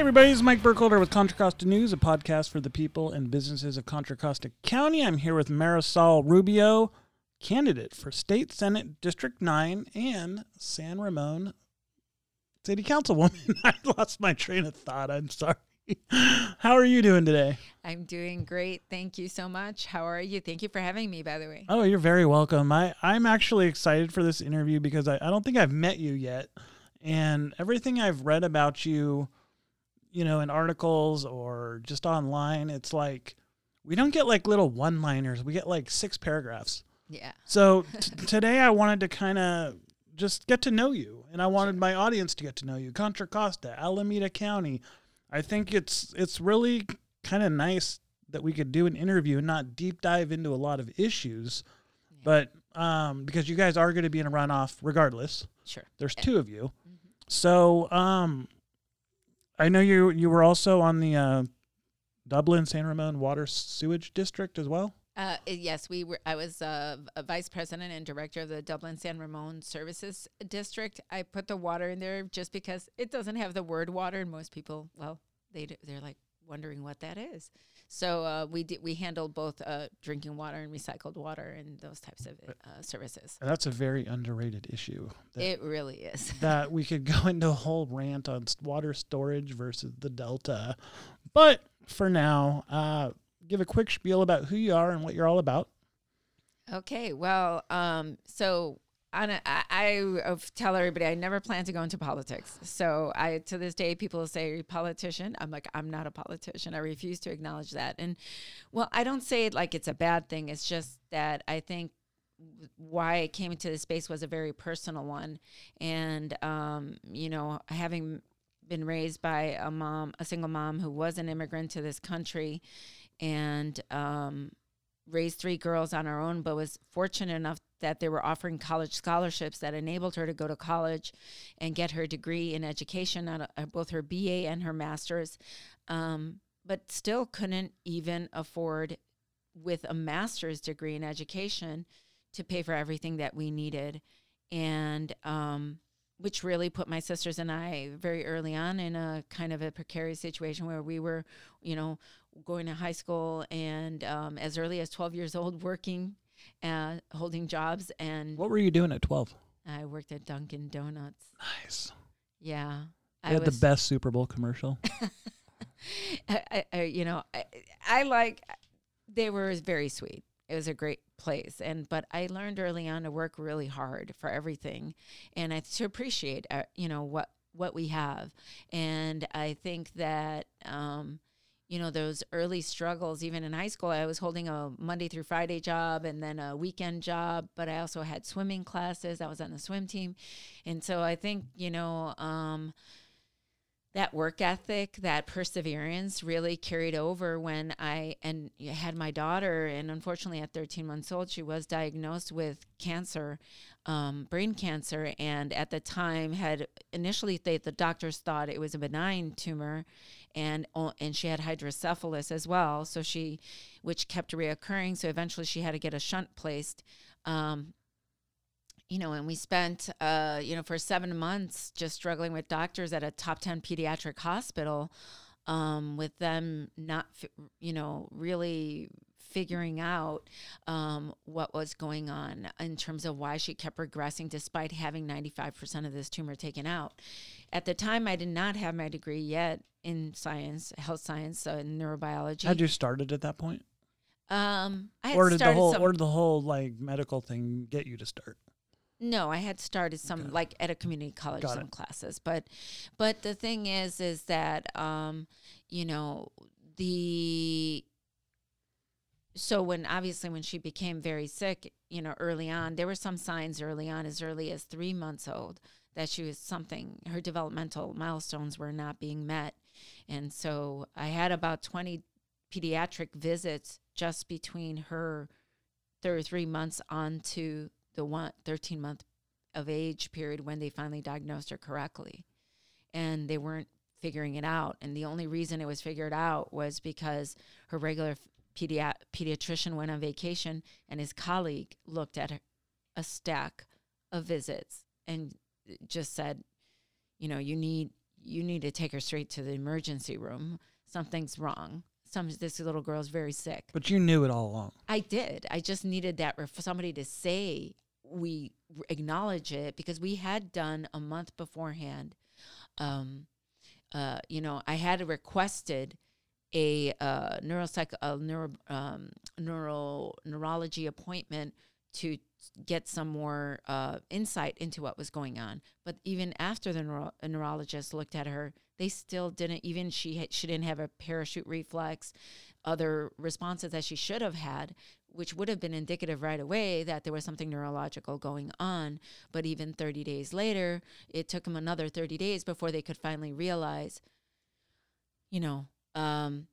Hey everybody, this is Mike Burkholder with Contra Costa News, a podcast for the people and businesses of Contra Costa County. I'm here with Marisol Rubio, candidate for State Senate District 9 and San Ramon City Councilwoman. I lost my train of thought. I'm sorry. How are you doing today? I'm doing great. Thank you so much. How are you? Thank you for having me, by the way. Oh, you're very welcome. I, I'm actually excited for this interview because I, I don't think I've met you yet. And everything I've read about you, you know, in articles or just online, it's like we don't get like little one liners. We get like six paragraphs. Yeah. So t- today I wanted to kind of just get to know you, and I wanted my audience to get to know you. Contra Costa, Alameda County. I think it's it's really kind of nice that we could do an interview and not deep dive into a lot of issues, but um, because you guys are going to be in a runoff regardless. Sure. There's two of you, so um, I know you you were also on the uh, Dublin San Ramon Water Sewage District as well. Uh, yes, we were. I was uh, a vice president and director of the Dublin San Ramon Services District. I put the water in there just because it doesn't have the word water, and most people, well, they they're like wondering what that is. So uh, we did. We handled both uh, drinking water and recycled water and those types of uh, services. And that's a very underrated issue. It really is. that we could go into a whole rant on water storage versus the Delta. But for now, uh, give a quick spiel about who you are and what you're all about. Okay, well, um, so I, I uh, tell everybody I never plan to go into politics. So I to this day people say "Are you a politician. I'm like I'm not a politician. I refuse to acknowledge that. And well, I don't say it like it's a bad thing. It's just that I think why I came into this space was a very personal one, and um, you know having been raised by a mom, a single mom who was an immigrant to this country, and um, raised three girls on her own, but was fortunate enough that they were offering college scholarships that enabled her to go to college and get her degree in education, uh, both her BA and her master's, um, but still couldn't even afford, with a master's degree in education, to pay for everything that we needed. And um, which really put my sisters and I very early on in a kind of a precarious situation where we were, you know, going to high school and um, as early as 12 years old working, uh, holding jobs. And What were you doing at 12? I worked at Dunkin' Donuts. Nice. Yeah. You had the best Super Bowl commercial. I, I, I, you know, I, I like, they were very sweet. It was a great place. And, but I learned early on to work really hard for everything and I, to appreciate, uh, you know, what, what we have. And I think that, um, you know, those early struggles, even in high school, I was holding a Monday through Friday job and then a weekend job, but I also had swimming classes. I was on the swim team. And so I think, you know, um, that work ethic, that perseverance really carried over when I and had my daughter. And unfortunately, at 13 months old, she was diagnosed with cancer, um, brain cancer. And at the time, had initially they, the doctors thought it was a benign tumor, and and she had hydrocephalus as well. So she, which kept reoccurring. So eventually, she had to get a shunt placed. Um, you know, and we spent, uh, you know, for seven months just struggling with doctors at a top 10 pediatric hospital um, with them not, you know, really figuring out um, what was going on in terms of why she kept regressing despite having 95% of this tumor taken out. At the time, I did not have my degree yet in science, health science, uh, and neurobiology. Had you started at that point? um, I had Or did the whole some- or did the whole like medical thing get you to start? No, I had started some Okay. like at a community college Got some it. classes, but but the thing is is that um you know the so when obviously when she became very sick, you know, early on, there were some signs early on as early as 3 months old that she was something her developmental milestones were not being met. And so I had about 20 pediatric visits just between her three months on to the one 13 month of age period when they finally diagnosed her correctly and they weren't figuring it out and the only reason it was figured out was because her regular pedi- pediatrician went on vacation and his colleague looked at her, a stack of visits and just said you know you need you need to take her straight to the emergency room. Something's wrong. Some this little girl's very sick. But you knew it all along. I did. I just needed that ref- for somebody to say we acknowledge it because we had done a month beforehand. Um, uh, you know, I had requested a uh, neuropsych a neuro um, neuro neurology appointment to get some more uh, insight into what was going on. But even after the neuro- neurologist looked at her, they still didn't. Even she she didn't have a parachute reflex, other responses that she should have had, which would have been indicative right away that there was something neurological going on. But even 30 days later, it took them another 30 days before they could finally realize, you know, um,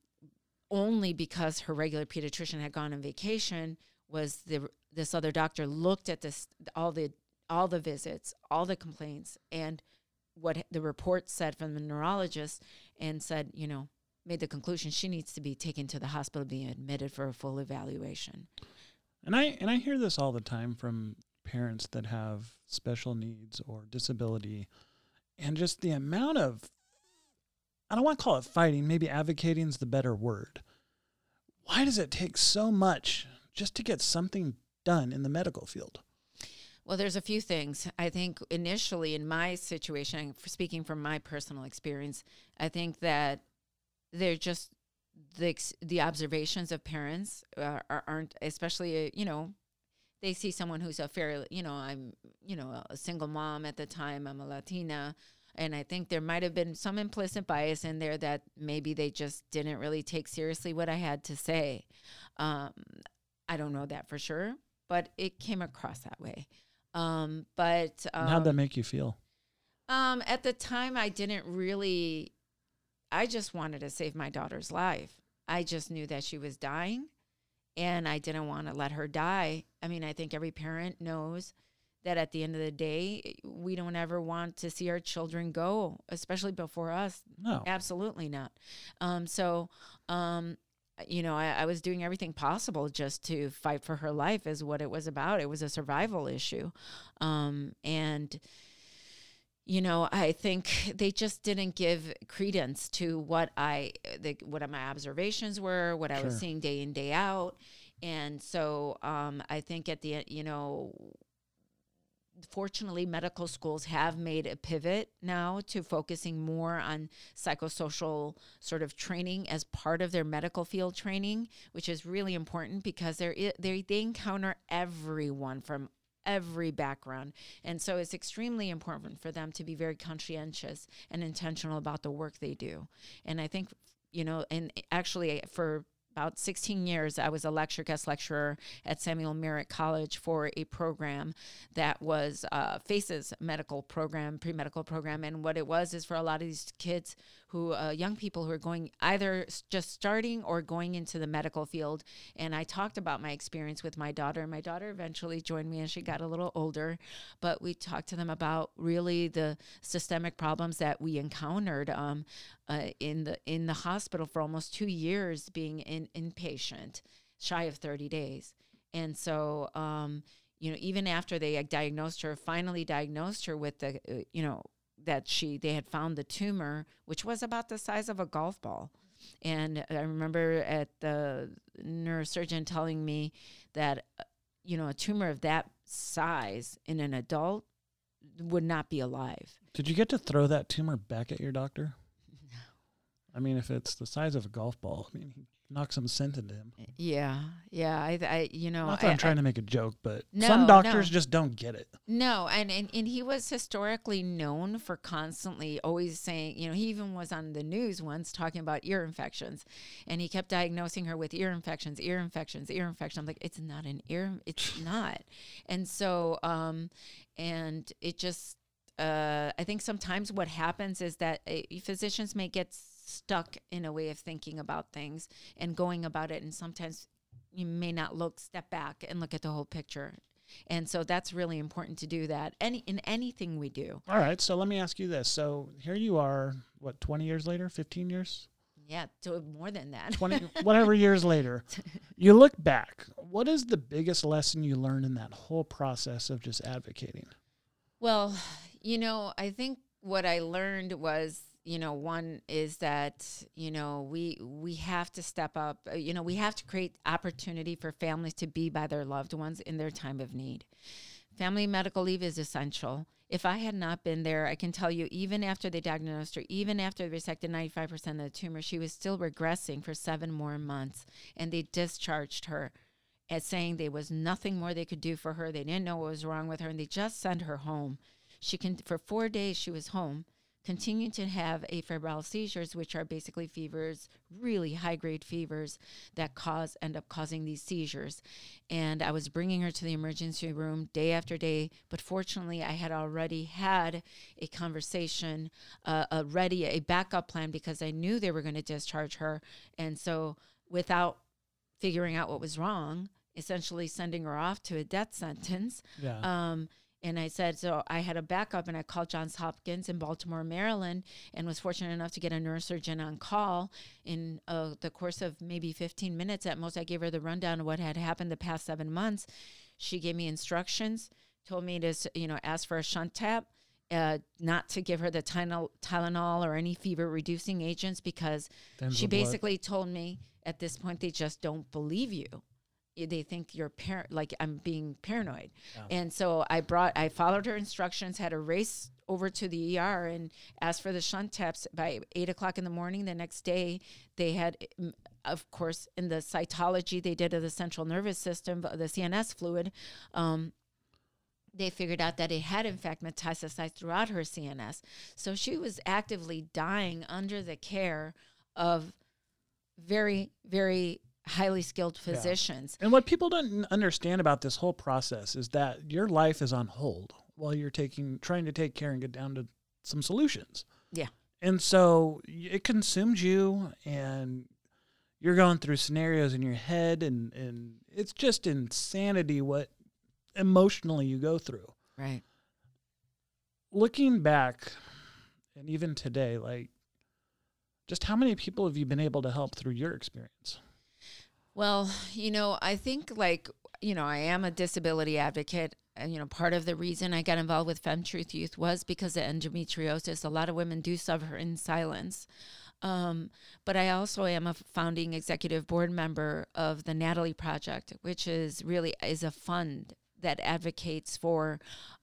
only because her regular pediatrician had gone on vacation was the this other doctor looked at this all the all the visits, all the complaints, and what the report said from the neurologist, and said, you know, made the conclusion she needs to be taken to the hospital, being admitted for a full evaluation. And I and I hear this all the time from parents that have special needs or disability and just the amount of I don't want to call it fighting, maybe advocating is the better word. Why does it take so much just to get something done in the medical field? Well, there's a few things. I think initially in my situation, speaking from my personal experience, I think that they're just the the observations of parents uh, are, aren't especially uh, you know they see someone who's a fairly you know I'm you know a single mom at the time I'm a Latina and I think there might have been some implicit bias in there that maybe they just didn't really take seriously what I had to say. Um, I don't know that for sure, but it came across that way. Um, but um, how'd that make you feel? um, at the time, I didn't really. I just wanted to save my daughter's life. I just knew that she was dying, and I didn't want to let her die. I mean, I think every parent knows that at the end of the day, we don't ever want to see our children go, especially before us. No. Absolutely not. Um, so, um, you know, I, I was doing everything possible just to fight for her life, is what it was about. It was a survival issue. Um, and, you know, I think they just didn't give credence to what I, the, what my observations were, what I was seeing day in, day out. And so um, I think at the, end, you know, fortunately medical schools have made a pivot now to focusing more on psychosocial sort of training as part of their medical field training which is really important because they're, they they encounter everyone from every background. And so it's extremely important for them to be very conscientious and intentional about the work they do. And i think you know and actually for about 16 years, I was a lecture guest lecturer at Samuel Merritt College for a program that was uh, FACES medical program, pre medical program. And what it was is for a lot of these kids who, uh, young people who are going either just starting or going into the medical field. And I talked about my experience with my daughter. My daughter eventually joined me and she got a little older, but we talked to them about really the systemic problems that we encountered. Um, uh, in the in the hospital for almost two years, being in inpatient, shy of thirty days, and so um, you know even after they diagnosed her, finally diagnosed her with the uh, you know that she they had found the tumor, which was about the size of a golf ball. And I remember at the neurosurgeon telling me that, uh, you know, a tumor of that size in an adult would not be alive. Did you get to throw that tumor back at your doctor? I mean, if it's the size of a golf ball, I mean, he knocked some sense into him. Yeah, yeah. I, I you know, Not that I, I'm trying I- to make a joke, but No, some doctors no. just don't get it. No, and, and and he was historically known for constantly always saying, you know, he even was on the news once talking about ear infections, and he kept diagnosing her with ear infections, ear infections, ear infection. I'm like, it's not an ear, it's not, and so, um, and it just, uh, I think sometimes what happens is that uh, physicians may get stuck in a way of thinking about things and going about it, and sometimes you may not look step back and look at the whole picture and so that's really important to do that any in anything we do. All right, so let me ask you this. So here you are, what, 20 years later, 15 years? Yeah, to more than that. 20 whatever years later. You look back, what is the biggest lesson you learned in that whole process of just advocating? well, you know, I think what I learned was, you know, one is that you know we we have to step up. uh, You know, we have to create opportunity for families to be by their loved ones in their time of need. Family medical leave is essential. If I had not been there, I can tell you, even after they diagnosed her, even after they resected 95% of the tumor, she was still regressing for seven more months. And they discharged her as saying there was nothing more they could do for her. They didn't know what was wrong with her, and they just sent her home. She can for four days she was home, continued to have afebrile seizures, which are basically fevers, really high grade fevers that cause end up causing these seizures. And I was bringing her to the emergency room day after day, but fortunately, I had already had a conversation, uh, a ready a backup plan because I knew they were going to discharge her, and so without figuring out what was wrong, essentially sending her off to a death sentence. Yeah. Um, and I said, so I had a backup and I called Johns Hopkins in Baltimore, Maryland, and was fortunate enough to get a neurosurgeon on call. In uh, the course of maybe 15 minutes at most, I gave her the rundown of what had happened the past seven months. She gave me instructions, told me to, you know, ask for a shunt tap, uh, not to give her the Tylenol, or any fever reducing agents because Thins she the blood. basically told me at this point they just don't believe you. They think you're par- like I'm being paranoid, and so I brought I followed her instructions, had her race over to the ER and asked for the shunt taps by eight o'clock in the morning. The next day, they had, of course, in the cytology they did of the central nervous system, the CNS fluid. Um, they figured out that it had in fact metastasized throughout her CNS. So she was actively dying under the care of very, very highly skilled physicians. And what people don't understand about this whole process is that your life is on hold while you're taking trying to take care and get down to some solutions. Yeah. And so it consumes you and you're going through scenarios in your head and and it's just insanity what emotionally you go through. Right. Looking back and even today like just how many people have you been able to help through your experience? Well, you know, I think like, you know, I am a disability advocate. And, you know, part of the reason I got involved with Fem Truth Youth was because of endometriosis. A lot of women do suffer in silence. Um, but I also am a founding executive board member of the Natalie Project, which is really is a fund that advocates for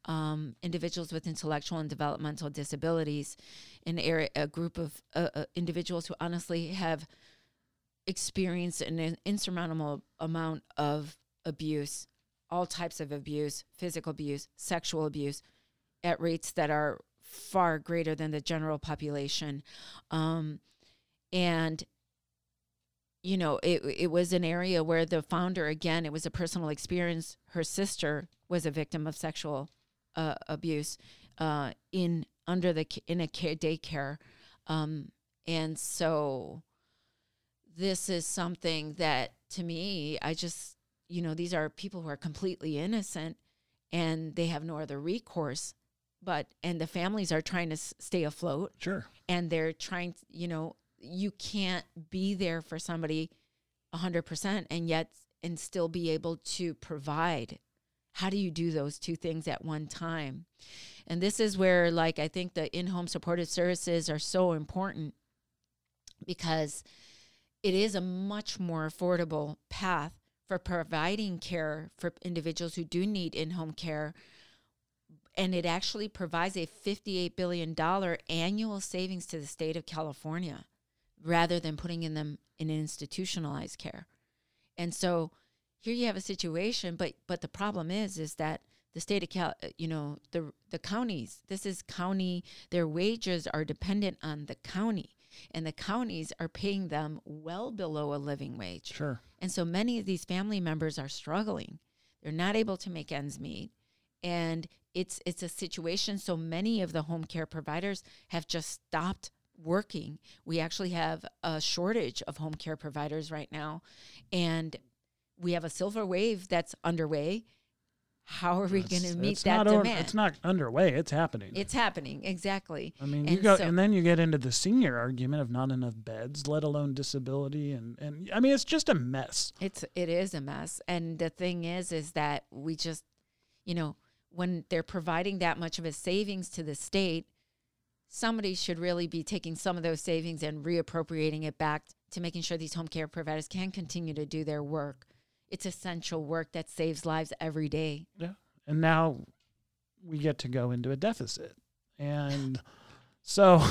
um, individuals with intellectual and developmental disabilities, an area, a group of uh, uh, individuals who honestly have experienced an insurmountable amount of abuse, all types of abuse, physical abuse, sexual abuse, at rates that are far greater than the general population. Um, and you know, it it was an area where the founder again, it was a personal experience. Her sister was a victim of sexual uh, abuse uh, in under the in a care, daycare, um, and so this is something that to me, I just you know, these are people who are completely innocent, and they have no other recourse. But and the families are trying to s- stay afloat Sure. and they're trying you know you can't be there for somebody 100% and yet and still be able to provide how do you do those two things at one time and this is where like i think the in-home supportive services are so important because it is a much more affordable path for providing care for individuals who do need in-home care and it actually provides a $58 billion annual savings to the state of California rather than putting in them in institutionalized care. And so here you have a situation, but but the problem is is that the state of Cal, uh, you know, the the counties, this is county, their wages are dependent on the county, and the counties are paying them well below a living wage. Sure. And so many of these family members are struggling. They're not able to make ends meet. And it's it's a situation so many of the home care providers have just stopped working. We actually have a shortage of home care providers right now and we have a silver wave that's underway. How are we going to meet it's that demand? it's not underway. It's happening. It's happening exactly. I mean, you go, so- and then you get into the senior argument of not enough beds, let alone disability, and and I mean, it's just a mess. It's it is a mess. And the thing is is that we just you know, when they're providing that much of a savings to the state, somebody should really be taking some of those savings and reappropriating it back to making sure these home care providers can continue to do their work. It's essential work that saves lives every day. Yeah. And now we get to go into a deficit. And so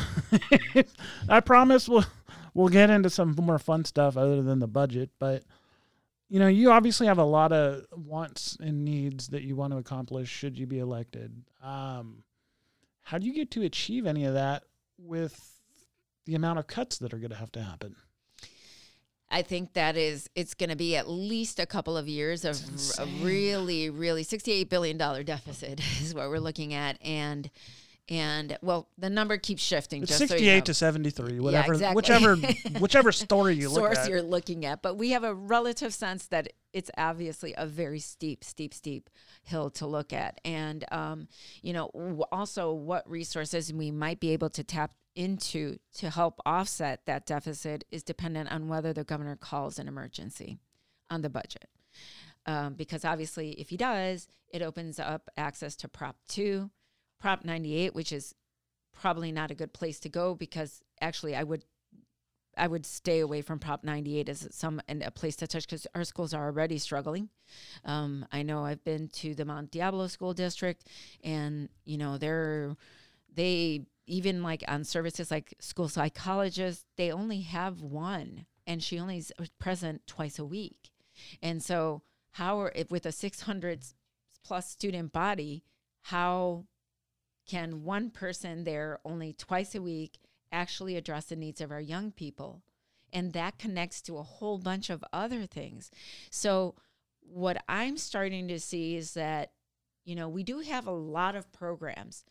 I promise we'll we'll get into some more fun stuff other than the budget, but you know, you obviously have a lot of wants and needs that you want to accomplish should you be elected. Um, how do you get to achieve any of that with the amount of cuts that are going to have to happen? I think that is it's going to be at least a couple of years of a really really 68 billion dollar deficit is what we're looking at and and well the number keeps shifting It's just so you 68 know. to 73, whatever exactly. whichever whichever story you look source at. you're looking at but we have a relative sense that it's obviously a very steep steep steep hill to look at and um, you know also what resources we might be able to tap into to help offset that deficit is dependent on whether the governor calls an emergency on the budget um, because obviously if he does it opens up access to prop 2 prop 98 which is probably not a good place to go because actually i would I would stay away from Prop 98 as some and a place to touch because our schools are already struggling. Um, I know I've been to the Mount Diablo School District, and you know they're they even like on services like school psychologists, they only have one, and she only is present twice a week, and so how are if with a 600 plus student body, how can one person there only twice a week actually address the needs of our young people. And that connects to a whole bunch of other things. So, what I'm starting to see is that, you know, we do have a lot of programs,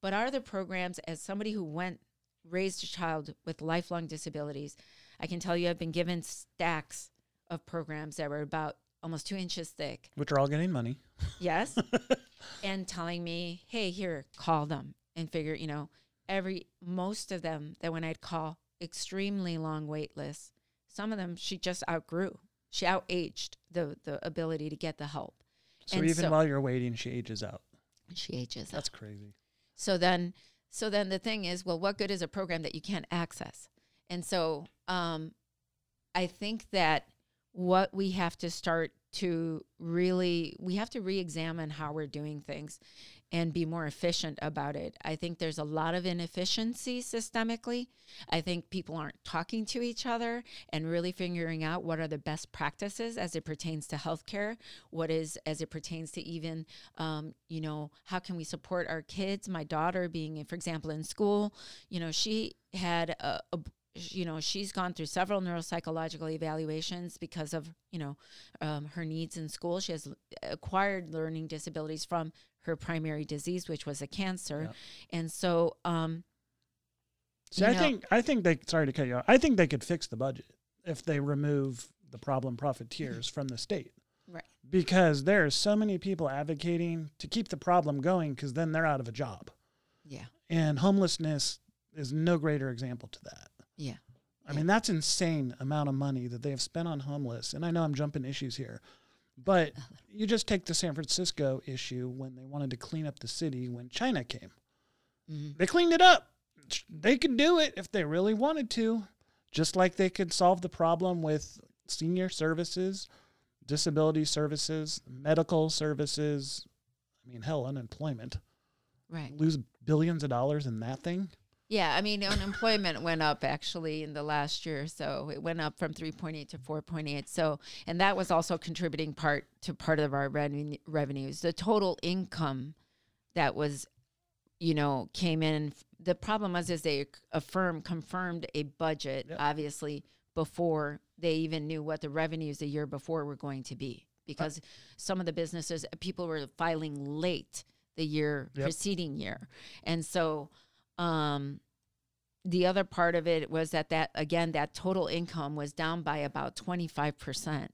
but are the programs, as somebody who went, raised a child with lifelong disabilities, I can tell you I've been given stacks of programs that were about almost two inches thick. which are all getting money. Yes. and telling me, hey, here, call them and figure, you know, every most of them that when I'd call extremely long wait lists, some of them she just outgrew. She outaged the the ability to get the help. So And even so- while you're waiting, she ages out. She ages. out. That's crazy. So then, so then the thing is, well, what good is a program that you can't access? And so, um, I think that what we have to start to really, we have to re-examine how we're doing things, and be more efficient about it. I think there's a lot of inefficiency systemically. I think people aren't talking to each other and really figuring out what are the best practices as it pertains to healthcare, what is as it pertains to even, um, you know, how can we support our kids? My daughter being, for example, in school, you know, she had a, a you know she's gone through several neuropsychological evaluations because of you know um, her needs in school she has acquired learning disabilities from her primary disease which was a cancer and so um See, I know- think I think they sorry to cut you off. I think they could fix the budget if they remove the problem profiteers from the state. Right. Because there are so many people advocating to keep the problem going because then they're out of a job. yeah And homelessness is no greater example to that. Yeah I mean, that's insane amount of money that they have spent on homeless. And I know I'm jumping issues here, but you just take the San Francisco issue when they wanted to clean up the city when China came. hmm They cleaned it up. They could do it if they really wanted to, just like they could solve the problem with senior services, disability services, medical services. I mean, hell, unemployment. right Lose billions of dollars in that thing. Yeah i mean unemployment went up actually in the last year so it went up from 3.8 to 4.8 so and that was also contributing part to part of our revenue, revenues. The total income that was you know came in the problem was is they affirmed confirmed a budget Yep. obviously before they even knew what the revenues the year before were going to be. Because some of the businesses people were filing late the year Yep. preceding year. And so um the other part of it was that that again that total income was down by about 25%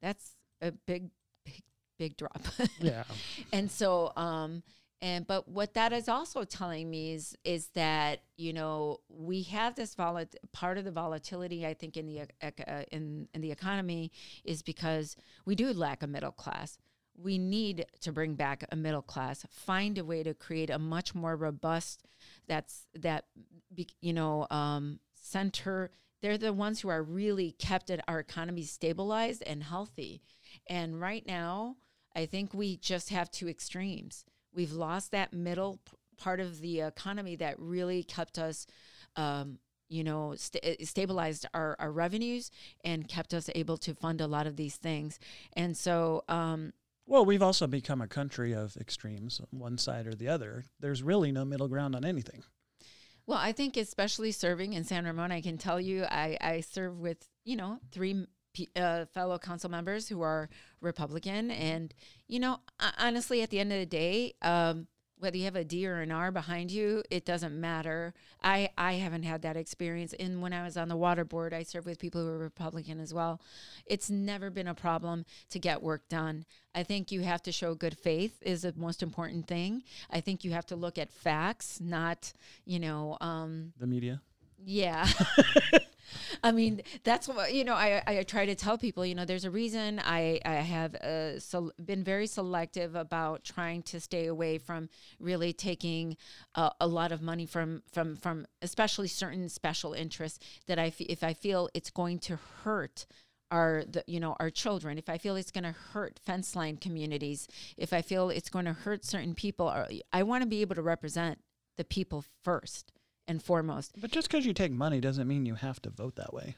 that's a big big big drop. Yeah. and so um and but what that is also telling me is is that you know we have this volat part of the volatility i think in the uh, in in the economy is because we do lack a middle class we need to bring back a middle class, find a way to create a much more robust that's that you know um, center they're the ones who are really kept at our economy stabilized and healthy. And right now, I think we just have two extremes. We've lost that middle p- part of the economy that really kept us, um, you know, st- stabilized our, our revenues and kept us able to fund a lot of these things. And so, um, well, we've also become a country of extremes, one side or the other. There's really no middle ground on anything. Well, I think especially serving in San Ramon, I can tell you, I, I serve with, you know, three uh, fellow council members who are Republican. And, you know, honestly, at the end of the day, um, whether you have a D or an R behind you, it doesn't matter. I, I haven't had that experience. And when I was on the water board, I served with people who were Republican as well. It's never been a problem to get work done. I think you have to show good faith is the most important thing. I think you have to look at facts, not, you know, um, the media. Yeah. I mean, that's what you know. I, I try to tell people, you know, there's a reason I I have uh, so been very selective about trying to stay away from really taking uh, a lot of money from from from especially certain special interests that I f- if I feel it's going to hurt our the, you know our children if i feel it's going to hurt fence line communities if i feel it's going to hurt certain people i want to be able to represent the people first and foremost. But just because you take money doesn't mean you have to vote that way.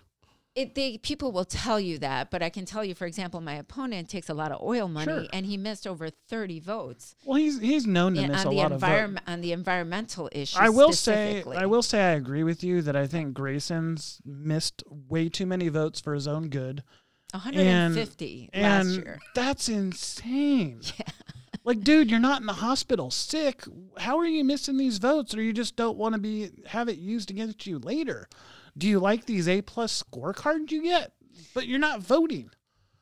It, they people will tell you that, but I can tell you, for example, my opponent takes a lot of oil money, sure. and he missed over thirty votes. Well, he's he's known to miss a lot of votes on the environmental issue. I will say, I will say, I agree with you that I think Grayson's missed way too many votes for his own good. 150 and, last and year. That's insane. Yeah. Like, dude, you're not in the hospital sick. How are you missing these votes, or you just don't want to be have it used against you later? Do you like these A plus scorecards you get? But you're not voting.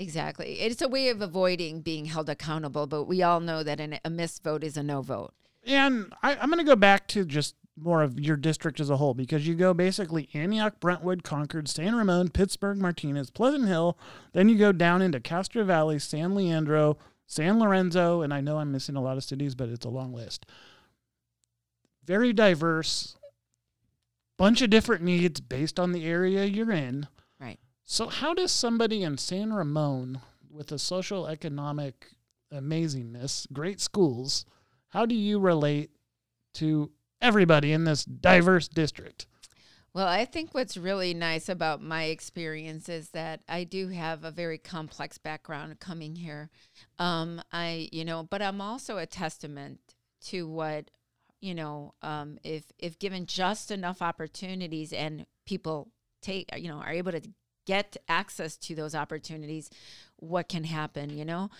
Exactly. It's a way of avoiding being held accountable, but we all know that an, a missed vote is a no vote. And I, I'm going to go back to just more of your district as a whole because you go basically Antioch, Brentwood, Concord, San Ramon, Pittsburg, Martinez, Pleasant Hill. Then you go down into Castro Valley, San Leandro, San Lorenzo, and I know I'm missing a lot of cities, but it's a long list. Very diverse, bunch of different needs based on the area you're in. Right. So, how does somebody in San Ramon with a social economic amazingness, great schools, how do you relate to everybody in this diverse district? Well, I think what's really nice about my experience is that I do have a very complex background coming here. Um, I, you know, but I'm also a testament to what, you know, um, if if given just enough opportunities and people take, you know, are able to get access to those opportunities, what can happen, you know?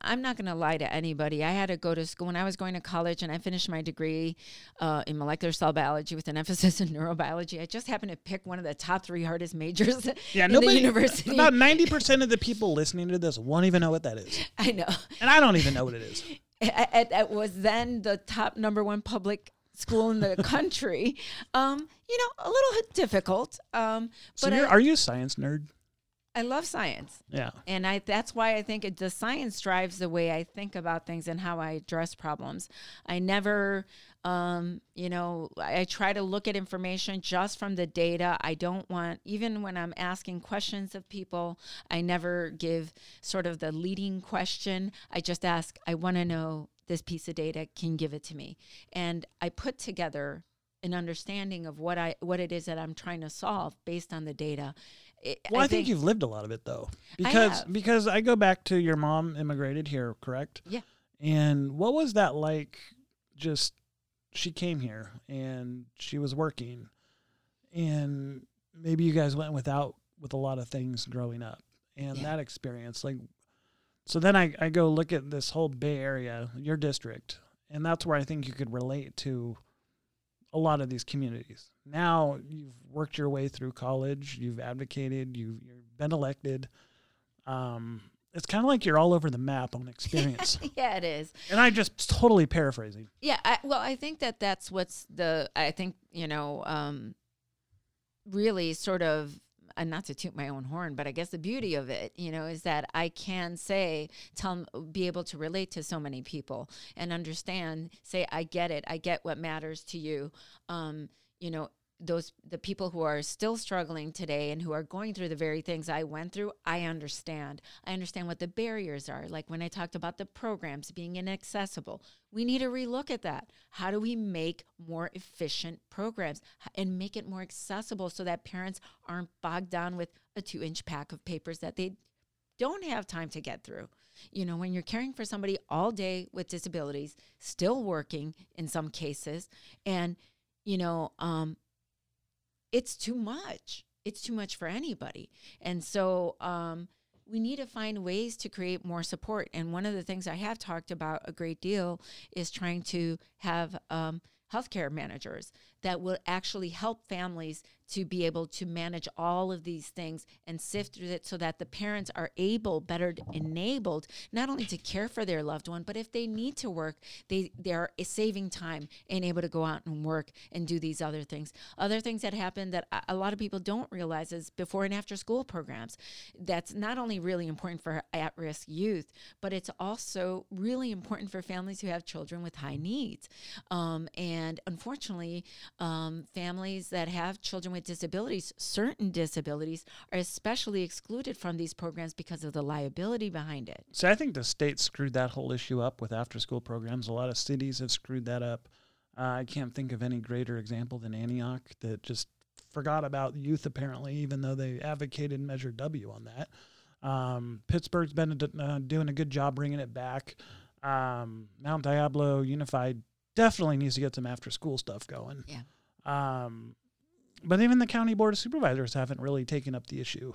I'm not going to lie to anybody. I had to go to school when I was going to college and I finished my degree uh, in molecular cell biology with an emphasis in neurobiology. I just happened to pick one of the top three hardest majors yeah, in nobody, the university. About 90% of the people listening to this won't even know what that is. I know. And I don't even know what it is. It, it was then the top number one public school in the country. Um, you know, a little difficult. Um, so but I, are you a science nerd? I love science. Yeah. And I that's why I think it, the science drives the way I think about things and how I address problems. I never um, you know, I, I try to look at information just from the data. I don't want even when I'm asking questions of people, I never give sort of the leading question. I just ask, I want to know this piece of data, can give it to me. And I put together an understanding of what I what it is that I'm trying to solve based on the data well, I, I think, think, you've lived a lot of it though, because I because I go back to your mom immigrated here, correct? Yeah. And what was that like? Just she came here and she was working, and maybe you guys went without with a lot of things growing up, and yeah. that experience, like, so then I I go look at this whole Bay Area, your district, and that's where I think you could relate to a lot of these communities. Now you've worked your way through college, you've advocated, you've, you've been elected. Um, it's kind of like you're all over the map on experience. yeah, it is. And I just totally paraphrasing. Yeah, I, well, I think that that's what's the I think you know um, really sort of and not to toot my own horn, but I guess the beauty of it, you know, is that I can say, tell, be able to relate to so many people and understand, say, I get it. I get what matters to you. Um, you know, those the people who are still struggling today and who are going through the very things I went through, I understand. I understand what the barriers are. Like when I talked about the programs being inaccessible, we need to relook at that. How do we make more efficient programs and make it more accessible so that parents aren't bogged down with a two inch pack of papers that they don't have time to get through? You know, when you're caring for somebody all day with disabilities, still working in some cases, and, you know, um, it's too much. It's too much for anybody. And so um, we need to find ways to create more support. And one of the things I have talked about a great deal is trying to have um, healthcare managers that will actually help families to be able to manage all of these things and sift through it so that the parents are able better enabled not only to care for their loved one but if they need to work they they're saving time and able to go out and work and do these other things. Other things that happen that a lot of people don't realize is before and after school programs. That's not only really important for at-risk youth but it's also really important for families who have children with high needs. Um, and unfortunately um, families that have children with disabilities, certain disabilities, are especially excluded from these programs because of the liability behind it. So I think the state screwed that whole issue up with after school programs. A lot of cities have screwed that up. Uh, I can't think of any greater example than Antioch that just forgot about youth, apparently, even though they advocated Measure W on that. Um, Pittsburg's been uh, doing a good job bringing it back. Um, Mount Diablo Unified definitely needs to get some after school stuff going. Yeah. Um, but even the county board of supervisors haven't really taken up the issue,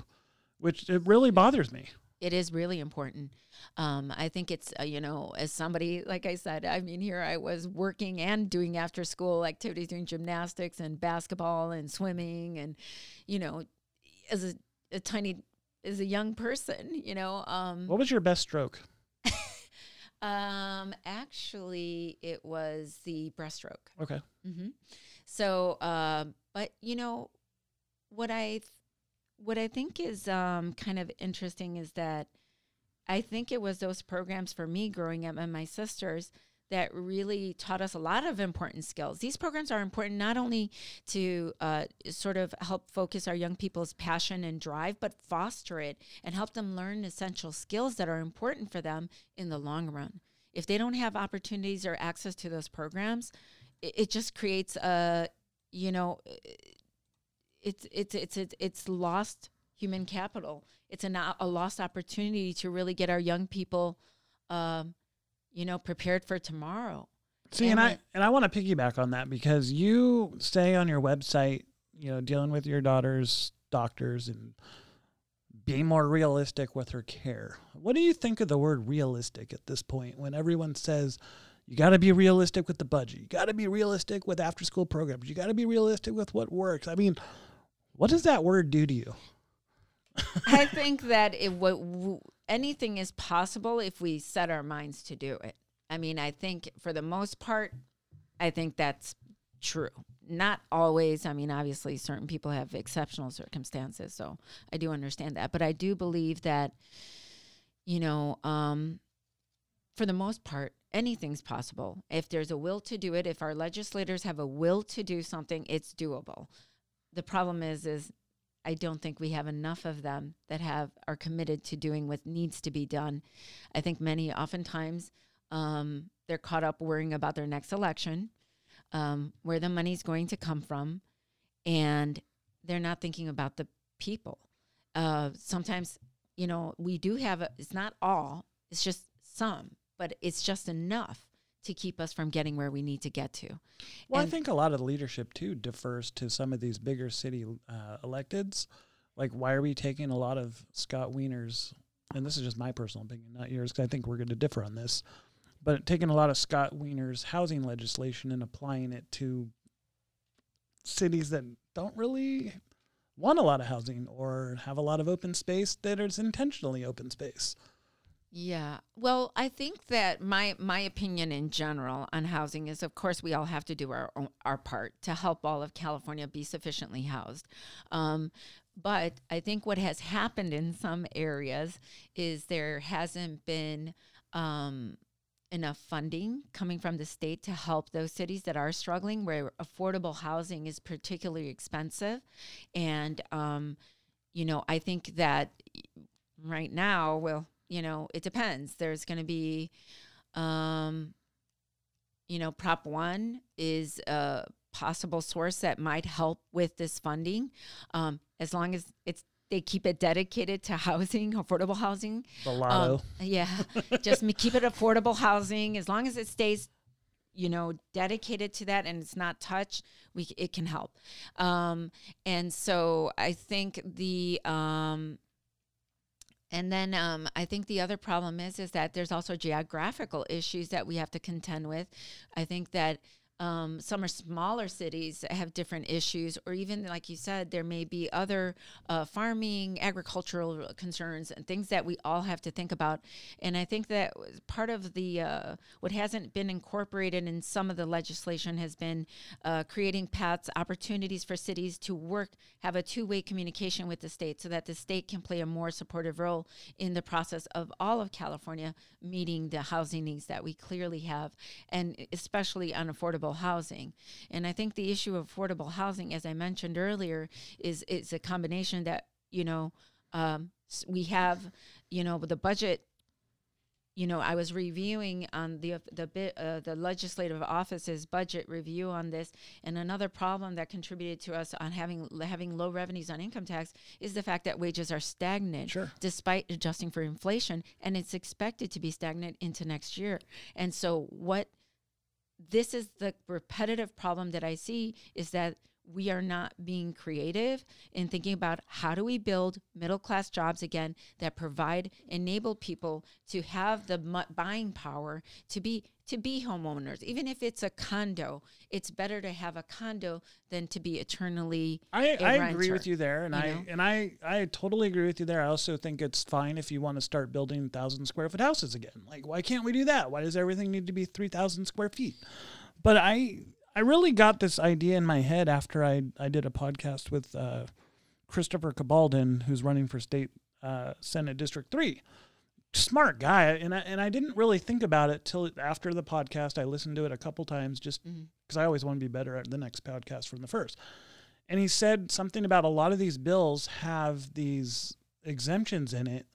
which it really bothers me. It is really important. Um, I think it's, uh, you know, as somebody, like I said, I mean, here I was working and doing after school activities, doing gymnastics and basketball and swimming. And, you know, as a, a tiny, as a young person, you know. Um, what was your best stroke? Um, actually, it was the breaststroke. Okay. Mm-hmm. So, uh, but you know, what I what I think is um, kind of interesting is that I think it was those programs for me growing up and my sisters that really taught us a lot of important skills. These programs are important not only to uh, sort of help focus our young people's passion and drive, but foster it and help them learn essential skills that are important for them in the long run. If they don't have opportunities or access to those programs, it, it just creates a, you know, it's it's it's it's, it's lost human capital. It's a, a lost opportunity to really get our young people. Um, you know, prepared for tomorrow. See, and, and I and I want to piggyback on that because you say on your website, you know, dealing with your daughter's doctors and being more realistic with her care. What do you think of the word realistic at this point when everyone says you got to be realistic with the budget. You got to be realistic with after school programs. You got to be realistic with what works. I mean, what does that word do to you? I think that it what anything is possible if we set our minds to do it. I mean, I think for the most part, I think that's true. Not always. I mean, obviously, certain people have exceptional circumstances, so I do understand that. But I do believe that, you know, um, for the most part, anything's possible. If there's a will to do it, if our legislators have a will to do something, it's doable. The problem is, is I don't think we have enough of them that have are committed to doing what needs to be done. I think many oftentimes um, they're caught up worrying about their next election, um, where the money's going to come from, and they're not thinking about the people. Uh, sometimes, you know, we do have a, it's not all, it's just some, but it's just enough to keep us from getting where we need to get to. Well, and I think a lot of the leadership too defers to some of these bigger city uh, electeds. Like, why are we taking a lot of Scott Wiener's? And this is just my personal opinion, not yours, because I think we're going to differ on this. But taking a lot of Scott Wiener's housing legislation and applying it to cities that don't really want a lot of housing or have a lot of open space that is intentionally open space. Yeah. Well, I think that my my opinion in general on housing is of course we all have to do our our part to help all of California be sufficiently housed. Um, but I think what has happened in some areas is there hasn't been um, enough funding coming from the state to help those cities that are struggling, where affordable housing is particularly expensive. And, um, you know, I think that right now, well, you know, it depends. There's going to be, um, you know, Prop 1 is a possible source that might help with this funding um, as long as it's they keep it dedicated to housing, affordable housing. The lotto. Um, yeah, just keep it affordable housing. As long as it stays, you know, dedicated to that and it's not touched, we it can help. Um, and so I think the um, and then um, I think the other problem is is that there's also geographical issues that we have to contend with. I think that um, some are smaller cities that have different issues, or even like you said, there may be other uh, farming, agricultural concerns, and things that we all have to think about. And I think that part of the uh, what hasn't been incorporated in some of the legislation has been uh, creating paths, opportunities for cities to work, have a two-way communication with the state, so that the state can play a more supportive role in the process of all of California meeting the housing needs that we clearly have, and especially on affordable housing. And I think the issue of affordable housing, as I mentioned earlier, is is a combination that you know um, we have, you know, the budget. You know, I was reviewing on the the bit uh, the legislative office's budget review on this, and another problem that contributed to us on having having low revenues on income tax is the fact that wages are stagnant, sure. despite adjusting for inflation, and it's expected to be stagnant into next year. And so, what this is the repetitive problem that I see is that we are not being creative in thinking about how do we build middle class jobs again that provide enable people to have the buying power to be to be homeowners. Even if it's a condo it's better to have a condo than to be eternally I, I agree with you there and I know? and I I totally agree with you there. I also think it's fine if you want to start building thousand square foot houses again. Like why can't we do that? Why does everything need to be 3000 square feet? But I I really got this idea in my head after I I did a podcast with uh, Christopher Cabaldon, who's running for state uh, Senate District Three. Smart guy, and I, and I didn't really think about it till after the podcast. I listened to it a couple times just because mm-hmm. I always want to be better at the next podcast from the first. And he said something about a lot of these bills have these exemptions in it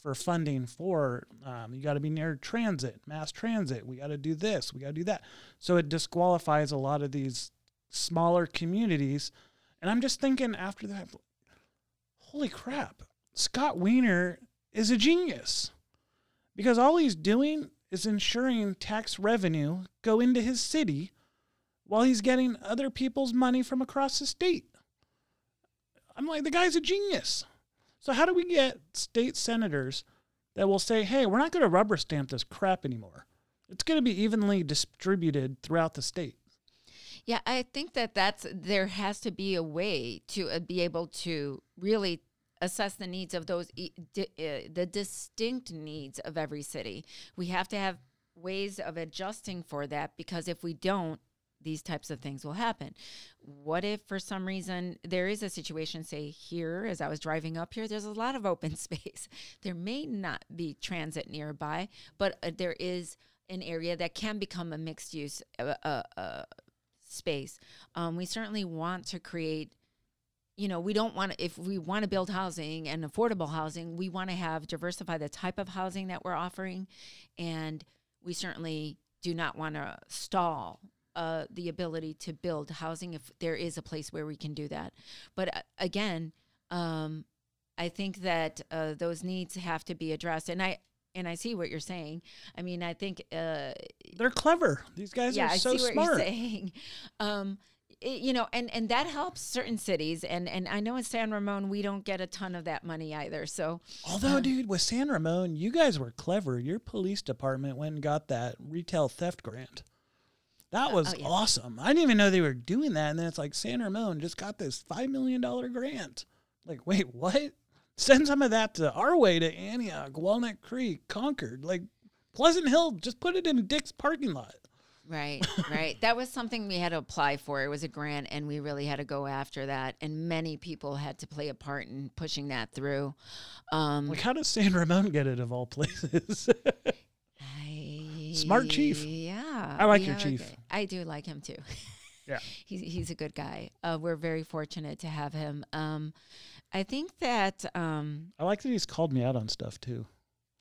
for funding for um, you got to be near transit, mass transit. We got to do this, we got to do that. So it disqualifies a lot of these smaller communities. And I'm just thinking after that, holy crap, Scott Wiener is a genius because all he's doing is ensuring tax revenue go into his city while he's getting other people's money from across the state. I'm like, the guy's a genius. So how do we get state senators that will say, "Hey, we're not going to rubber stamp this crap anymore. It's going to be evenly distributed throughout the state." Yeah, I think that that's there has to be a way to uh, be able to really assess the needs of those uh, the distinct needs of every city. We have to have ways of adjusting for that because if we don't these types of things will happen. What if for some reason there is a situation, say here, as I was driving up here, there's a lot of open space. There may not be transit nearby, but uh, there is an area that can become a mixed use uh, uh, uh, space. Um, we certainly want to create you know, we don't want to, if we want to build housing and affordable housing, we want to have diversify the type of housing that we're offering. And we certainly do not want to stall uh, the ability to build housing if there is a place where we can do that. But uh, again, um, I think that uh, those needs have to be addressed, and I and I see what you're saying. I mean, I think uh, they're clever. These guys yeah, are so I see smart. What you're saying. Um, it, you know, and and that helps certain cities, and and I know in San Ramon we don't get a ton of that money either. So, although, um, dude, with San Ramon, you guys were clever. Your police department went and got that retail theft grant. That was oh, yeah. awesome. I didn't even know they were doing that. And then it's like San Ramon just got this $5 million grant. Like, wait, what? Send some of that to our way to Antioch, Walnut Creek, Concord, like Pleasant Hill. Just put it in Dick's parking lot. Right, right. that was something we had to apply for. It was a grant, and we really had to go after that. And many people had to play a part in pushing that through. Um, Like, how does San Ramon get it of all places? I, Smart chief. Yeah, I like your chief. good- I do like him too. Yeah. he's he's a good guy. Uh, we're very fortunate to have him. Um, I think that um, I like that he's called me out on stuff too.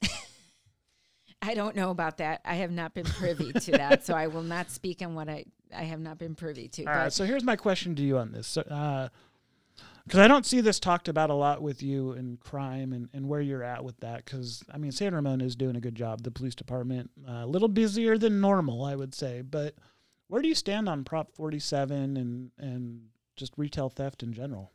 I don't know about that. I have not been privy to that, so I will not speak on what I I have not been privy to. All right. So here's my question to you on this. Because I don't see this talked about a lot with you in crime and, and where you're at with that. Because, I mean, San Ramon is doing a good job. The police department, uh, a little busier than normal, I would say. But where do you stand on Prop 47 and, and just retail theft in general?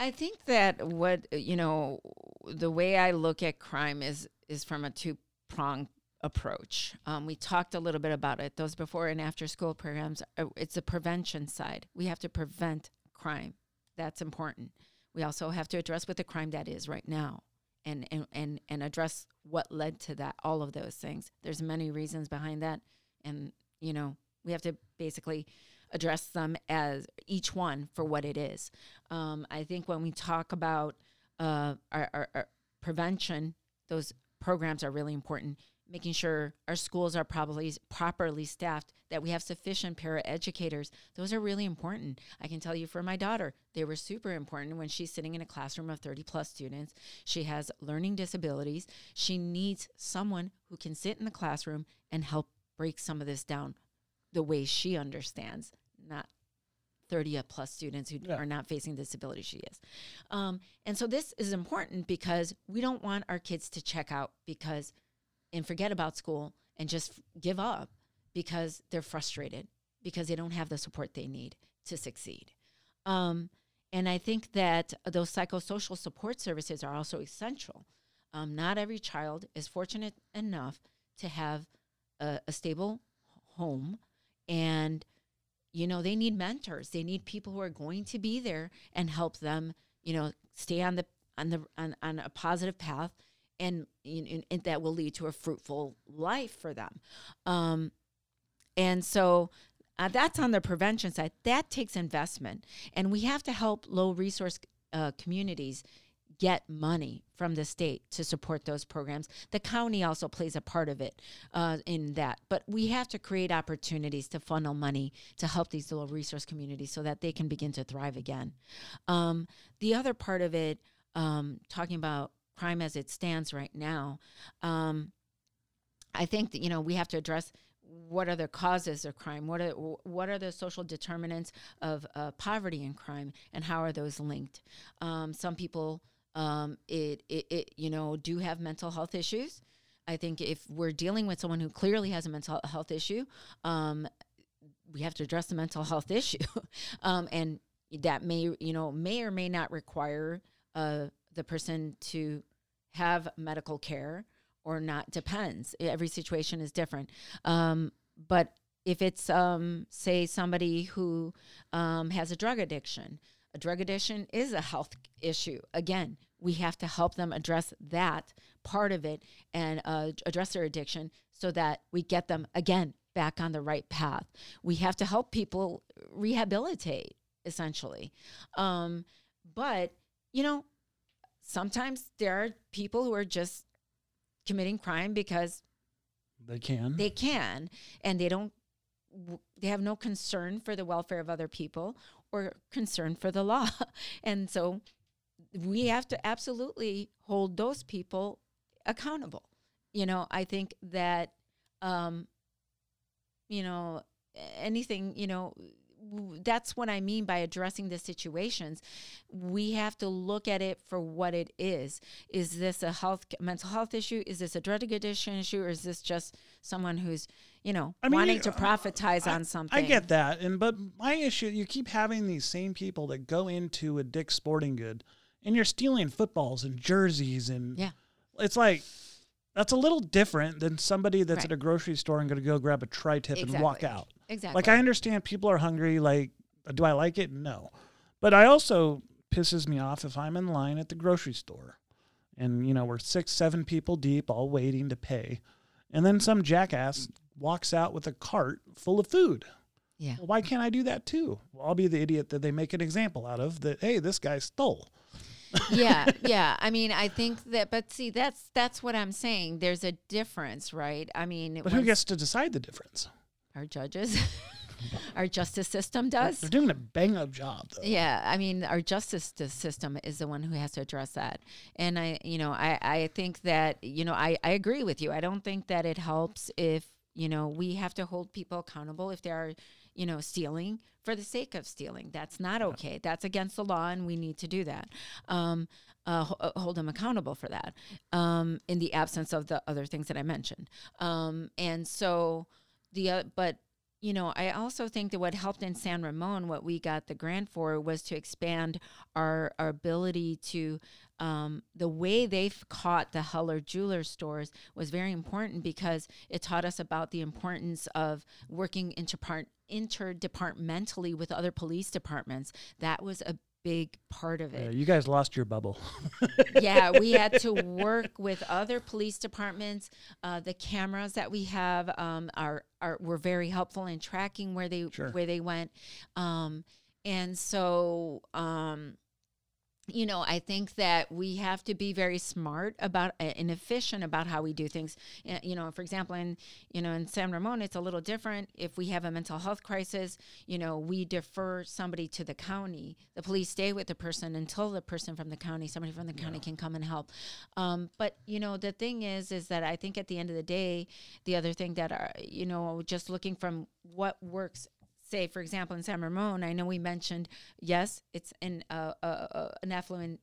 I think that what you know, the way I look at crime is is from a two pronged approach. Um, we talked a little bit about it. Those before and after school programs, uh, it's a prevention side. We have to prevent crime. That's important. We also have to address what the crime that is right now, and and and and address what led to that. All of those things. There's many reasons behind that, and you know we have to basically address them as each one for what it is. Um, I think when we talk about uh, our, our, our prevention, those programs are really important. Making sure our schools are probably properly staffed, that we have sufficient paraeducators. Those are really important. I can tell you for my daughter, they were super important when she's sitting in a classroom of 30 plus students. She has learning disabilities. She needs someone who can sit in the classroom and help break some of this down the way she understands, not 30 plus students who Yeah. are not facing disability she is. Um, and so this is important because we don't want our kids to check out because and forget about school and just give up because they're frustrated because they don't have the support they need to succeed. Um, and I think that those psychosocial support services are also essential. Um, not every child is fortunate enough to have a, a stable home and you know they need mentors they need people who are going to be there and help them you know stay on the on the on, on a positive path and, and, and that will lead to a fruitful life for them um, and so uh, that's on the prevention side that takes investment and we have to help low resource uh, communities get money from the state to support those programs. The county also plays a part of it uh, in that. But we have to create opportunities to funnel money to help these low resource communities so that they can begin to thrive again. Um, the other part of it, um, talking about crime as it stands right now, um, I think that you know we have to address what are the causes of crime? What are what are the social determinants of uh, poverty and crime and how are those linked? Um, some people um, it, it, it you know do have mental health issues. I think if we're dealing with someone who clearly has a mental health issue um, we have to address the mental health issue. Um, and that may you know may or may not require uh, the person to have medical care or not depends. Every situation is different. Um, but if it's um, say somebody who um, has a drug addiction a drug addiction is a health issue. Again we have to help them address that part of it and uh, address their addiction so that we get them again back on the right path. We have to help people rehabilitate essentially. Um, but you know sometimes there are people who are just committing crime because They can. they can and they don't they have no concern for the welfare of other people or concern for the law and so we have to absolutely hold those people accountable you know i think that um you know anything you know that's what I mean by addressing the situations. We have to look at it for what it is. Is this a health mental health issue? Is this a drug addiction issue, or is this just someone who's you know I mean, wanting to profitize I- on something? I get that, and but my issue, you keep having these same people that go into a Dick's Sporting Good, and you're stealing footballs and jerseys, and Yeah. it's like that's a little different than somebody that's Right. at a grocery store and going to go grab a tri-tip and walk out. Exactly. Like I understand people are hungry. Like, do I like it? No, but I also pisses me off if I'm in line at the grocery store, and you know we're six, seven people deep, all waiting to pay, and then some jackass walks out with a cart full of food. Yeah. Well, why can't I do that too? Well, I'll be the idiot that they make an example out of that, hey, this guy stole. yeah, yeah. I mean, I think that, but see, that's that's what I'm saying. There's a difference, right? I mean, But who gets to decide the difference? Our judges, our justice system does. They're doing a bang up job, though. Yeah, I mean, our justice system is the one who has to address that. And I, you know, I, I think that, you know, I, I agree with you. I don't think that it helps if, you know, we have to hold people accountable if they are, you know, stealing for the sake of stealing. That's not okay. That's against the law, and we need to do that. Um, uh, uh, hold them accountable for that um, in the absence of the other things that I mentioned. Um, and so the, uh, but you know, I also think that what helped in San Ramon, what we got the grant for, was to expand our, our ability to. Um, the way they've caught the Heller jeweler stores was very important because it taught us about the importance of working interpart- interdepartmentally with other police departments. That was a big part of Yeah, it you guys lost your bubble. yeah, we had to work with other police departments. Uh, the cameras that we have um, are are were very helpful in tracking where they Sure. where they went, um, and so. Um, you know, I think that we have to be very smart about uh, and efficient about how we do things. Uh, You know, for example, in you know in San Ramon, it's a little different. If we have a mental health crisis, you know, we defer somebody to the county. The police stay with the person until the person from the county, somebody from the county, can come and help. Um, but you know, the thing is, is that I think at the end of the day, the other thing that are you know just looking from what works say, for example, in San Ramon, I know we mentioned, yes, it's in uh, uh, uh, an affluent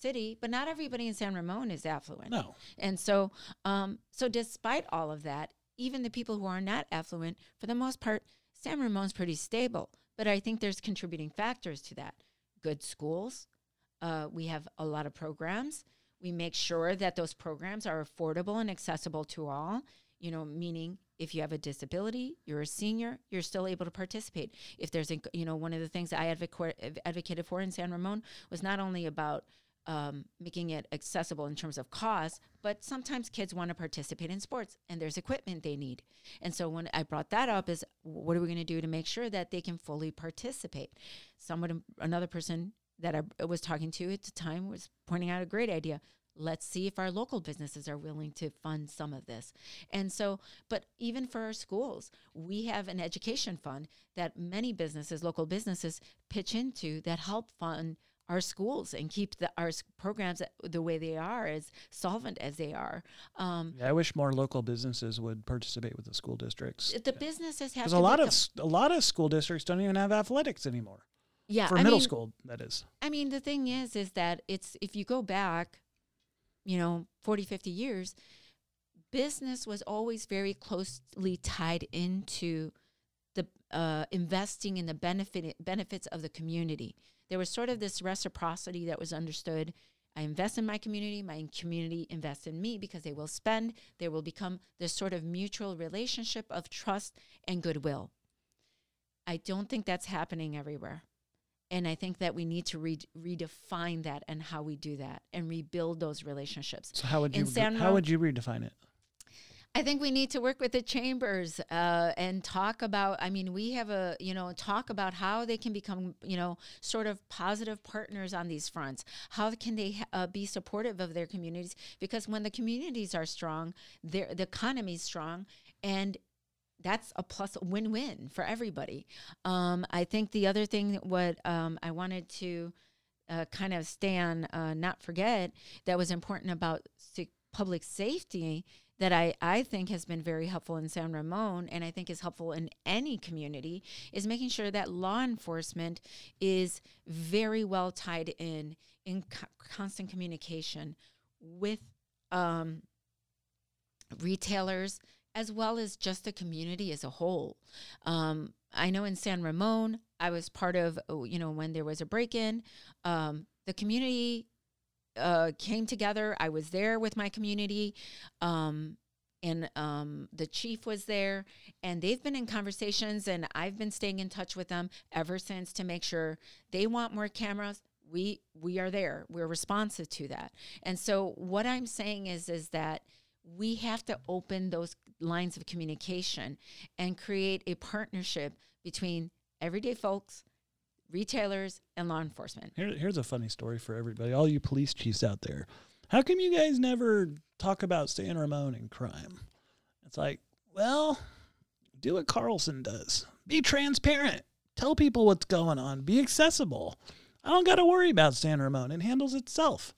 city, but not everybody in San Ramon is affluent. No. And so, um, so despite all of that, even the people who are not affluent, for the most part, San Ramon's pretty stable. But I think there's contributing factors to that. Good schools. Uh, we have a lot of programs. We make sure that those programs are affordable and accessible to all. You know, meaning if you have a disability, you're a senior, you're still able to participate. If there's, a, you know, one of the things I advocate, advocated for in San Ramon was not only about um, making it accessible in terms of cost, but sometimes kids want to participate in sports and there's equipment they need. And so when I brought that up is what are we going to do to make sure that they can fully participate? Someone, another person that I was talking to at the time was pointing out a great idea. Let's see if our local businesses are willing to fund some of this. And so, but even for our schools, we have an education fund that many businesses, local businesses, pitch into that help fund our schools and keep the our programs the way they are, as solvent as they are. Um, Yeah, I wish more local businesses would participate with the school districts. the businesses have a lot of a lot of school districts don't even have athletics anymore yeah for I middle mean, school. That is. I mean, the thing is, is that it's if you go back, you know, 40, 50 years, business was always very closely tied into the uh, investing in the benefit benefits of the community. There was sort of this reciprocity that was understood. I invest in my community, my community invests in me because they will spend. There will become this sort of mutual relationship of trust and goodwill. I don't think that's happening everywhere. And I think that we need to re- redefine that and how we do that and rebuild those relationships. So how would you how would you redefine it? I think we need to work with the chambers uh, and talk about. I mean, we have a you know talk about how they can become you know sort of positive partners on these fronts. How can they uh, be supportive of their communities? Because when the communities are strong, their the economy is strong, and that's a plus win-win for everybody. Um, I think the other thing what um, I wanted to uh, kind of stand uh, not forget that was important about public safety that I, I think has been very helpful in San Ramon and I think is helpful in any community is making sure that law enforcement is very well tied in in co- constant communication with um, retailers as well as just the community as a whole. Um, I know in San Ramon, I was part of, oh, you know, when there was a break in, um, the community uh, came together. I was there with my community. Um, and um, the chief was there, and they've been in conversations, and I've been staying in touch with them ever since to make sure they want more cameras. We we are there. We're responsive to that, and so what I'm saying is is that we have to open those lines of communication and create a partnership between everyday folks, retailers, and law enforcement. Here, here's a funny story for everybody, all you police chiefs out there. How come you guys never talk about San Ramon and crime? It's like, well, do what Carlon does. Be transparent. Tell people what's going on. Be accessible. I don't got to worry about San Ramon. It handles itself.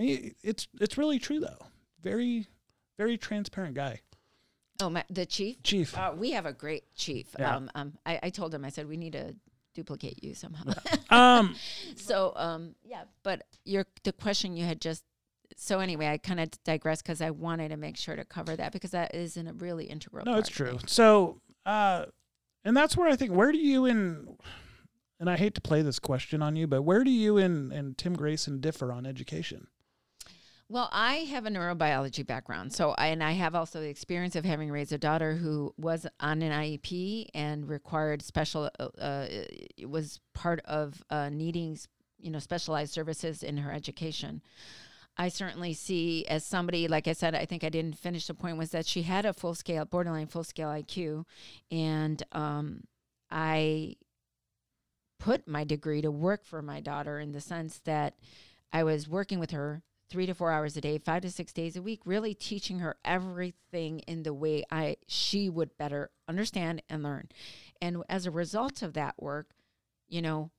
Mm-hmm. It's it's really true though. Very very transparent guy. Oh, my, the chief. Chief. Uh, we have a great chief. Yeah. Um, um, I, I told him I said we need to duplicate you somehow. Um, so um, yeah, but your the question you had just. So anyway, I kind of digress because I wanted to make sure to cover that because that is in a really integral. no, it's true. So, uh, and that's where I think where do you and and I hate to play this question on you, but where do you and and Tim Grayson differ on education? Well, I have a neurobiology background, so I, and I have also the experience of having raised a daughter who was on an IEP and required special. Uh, uh, was part of uh, needing, you know, specialized services in her education. I certainly see as somebody, like I said, I think I didn't finish the point was that she had a full scale, borderline full scale IQ, and um, I put my degree to work for my daughter in the sense that I was working with her three to four hours a day, five to six days a week, really teaching her everything in the way I she would better understand and learn. And as a result of that work, you know,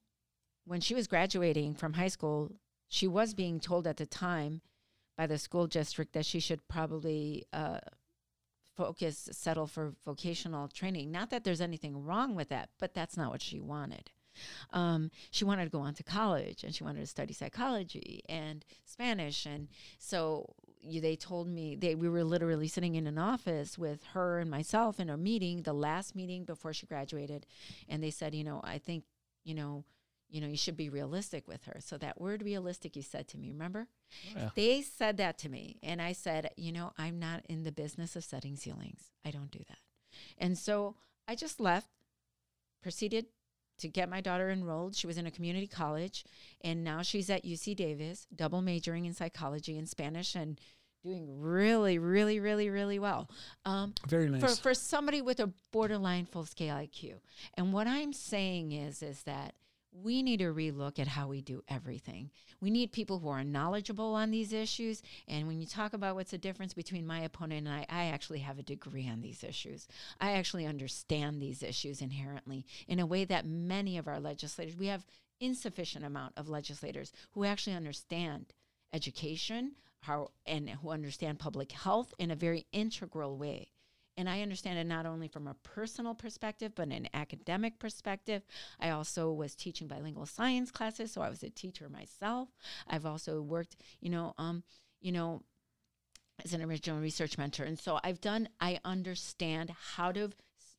when she was graduating from high school, she was being told at the time by the school district that she should probably uh, focus, settle for vocational training. Not that there's anything wrong with that, but that's not what she wanted. Um, she wanted to go on to college and she wanted to study psychology and Spanish. And so you, they told me they we were literally sitting in an office with her and myself in a meeting, the last meeting before she graduated, and they said, you know, I think, you know, you know, you should be realistic with her. So that word realistic you said to me, remember? Yeah. They said that to me. And I said, you know, I'm not in the business of setting ceilings. I don't do that. And so I just left, proceeded to get my daughter enrolled. She was in a community college, and now she's at UC Davis, double majoring in psychology and Spanish, and doing really, really, really, really well. Um, Very nice. for for somebody with a borderline full scale IQ. And what I'm saying is is that we need to relook at how we do everything. We need people who are knowledgeable on these issues. And when you talk about what's the difference between my opponent and I, I actually have a degree on these issues. I actually understand these issues inherently in a way that many of our legislators, we have insufficient amount of legislators who actually understand education, how and who understand public health in a very integral way. And I understand it not only from a personal perspective, but an academic perspective. I also was teaching bilingual science classes, so I was a teacher myself. I've also worked, you know, um, you know, as an original research mentor. And so I've done, I understand how to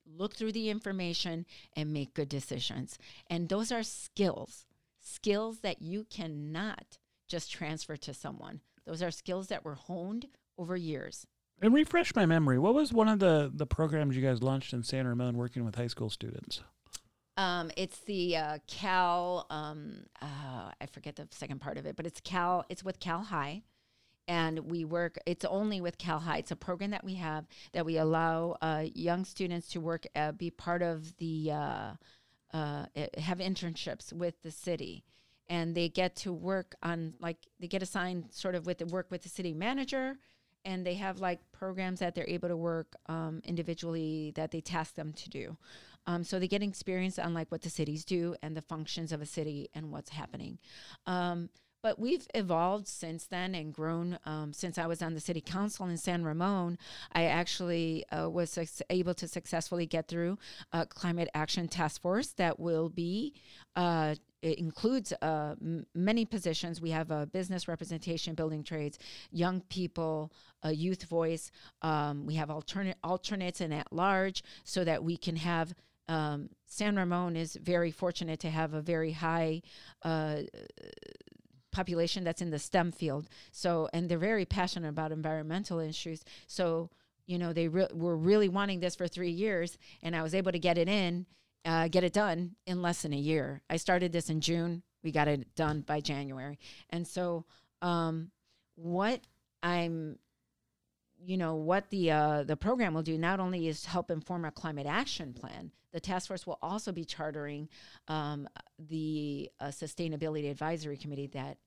look through the information and make good decisions. And those are skills, skills that you cannot just transfer to someone. Those are skills that were honed over years. And refresh my memory. What was one of the the programs you guys launched in San Ramon working with high school students? Um, it's the uh, Cal. Um, uh, I forget the second part of it, but it's Cal. It's with Cal High, and we work. It's only with Cal High. It's a program that we have that we allow uh, young students to work, uh, be part of the, uh, uh, have internships with the city, and they get to work on like they get assigned sort of with the work with the city manager. And they have like programs that they're able to work um, individually that they task them to do. Um, so they get experience on like what the cities do and the functions of a city and what's happening. Um, but we've evolved since then and grown. Um, since I was on the city council in San Ramon, I actually uh, was suc- able to successfully get through a climate action task force that will be. Uh, it includes uh, m- many positions. We have a business representation, building trades, young people, a youth voice. Um, we have alternate alternates and at large, so that we can have um, San Ramon is very fortunate to have a very high uh, population that's in the STEM field. So, and they're very passionate about environmental issues. So, you know, they re- were really wanting this for three years, and I was able to get it in, uh, get it done in less than a year. I started this in June. We got it done by January. And so, um, what I'm you know what the uh, the program will do not only is help inform our climate action plan. The task force will also be chartering um, the uh, sustainability advisory committee that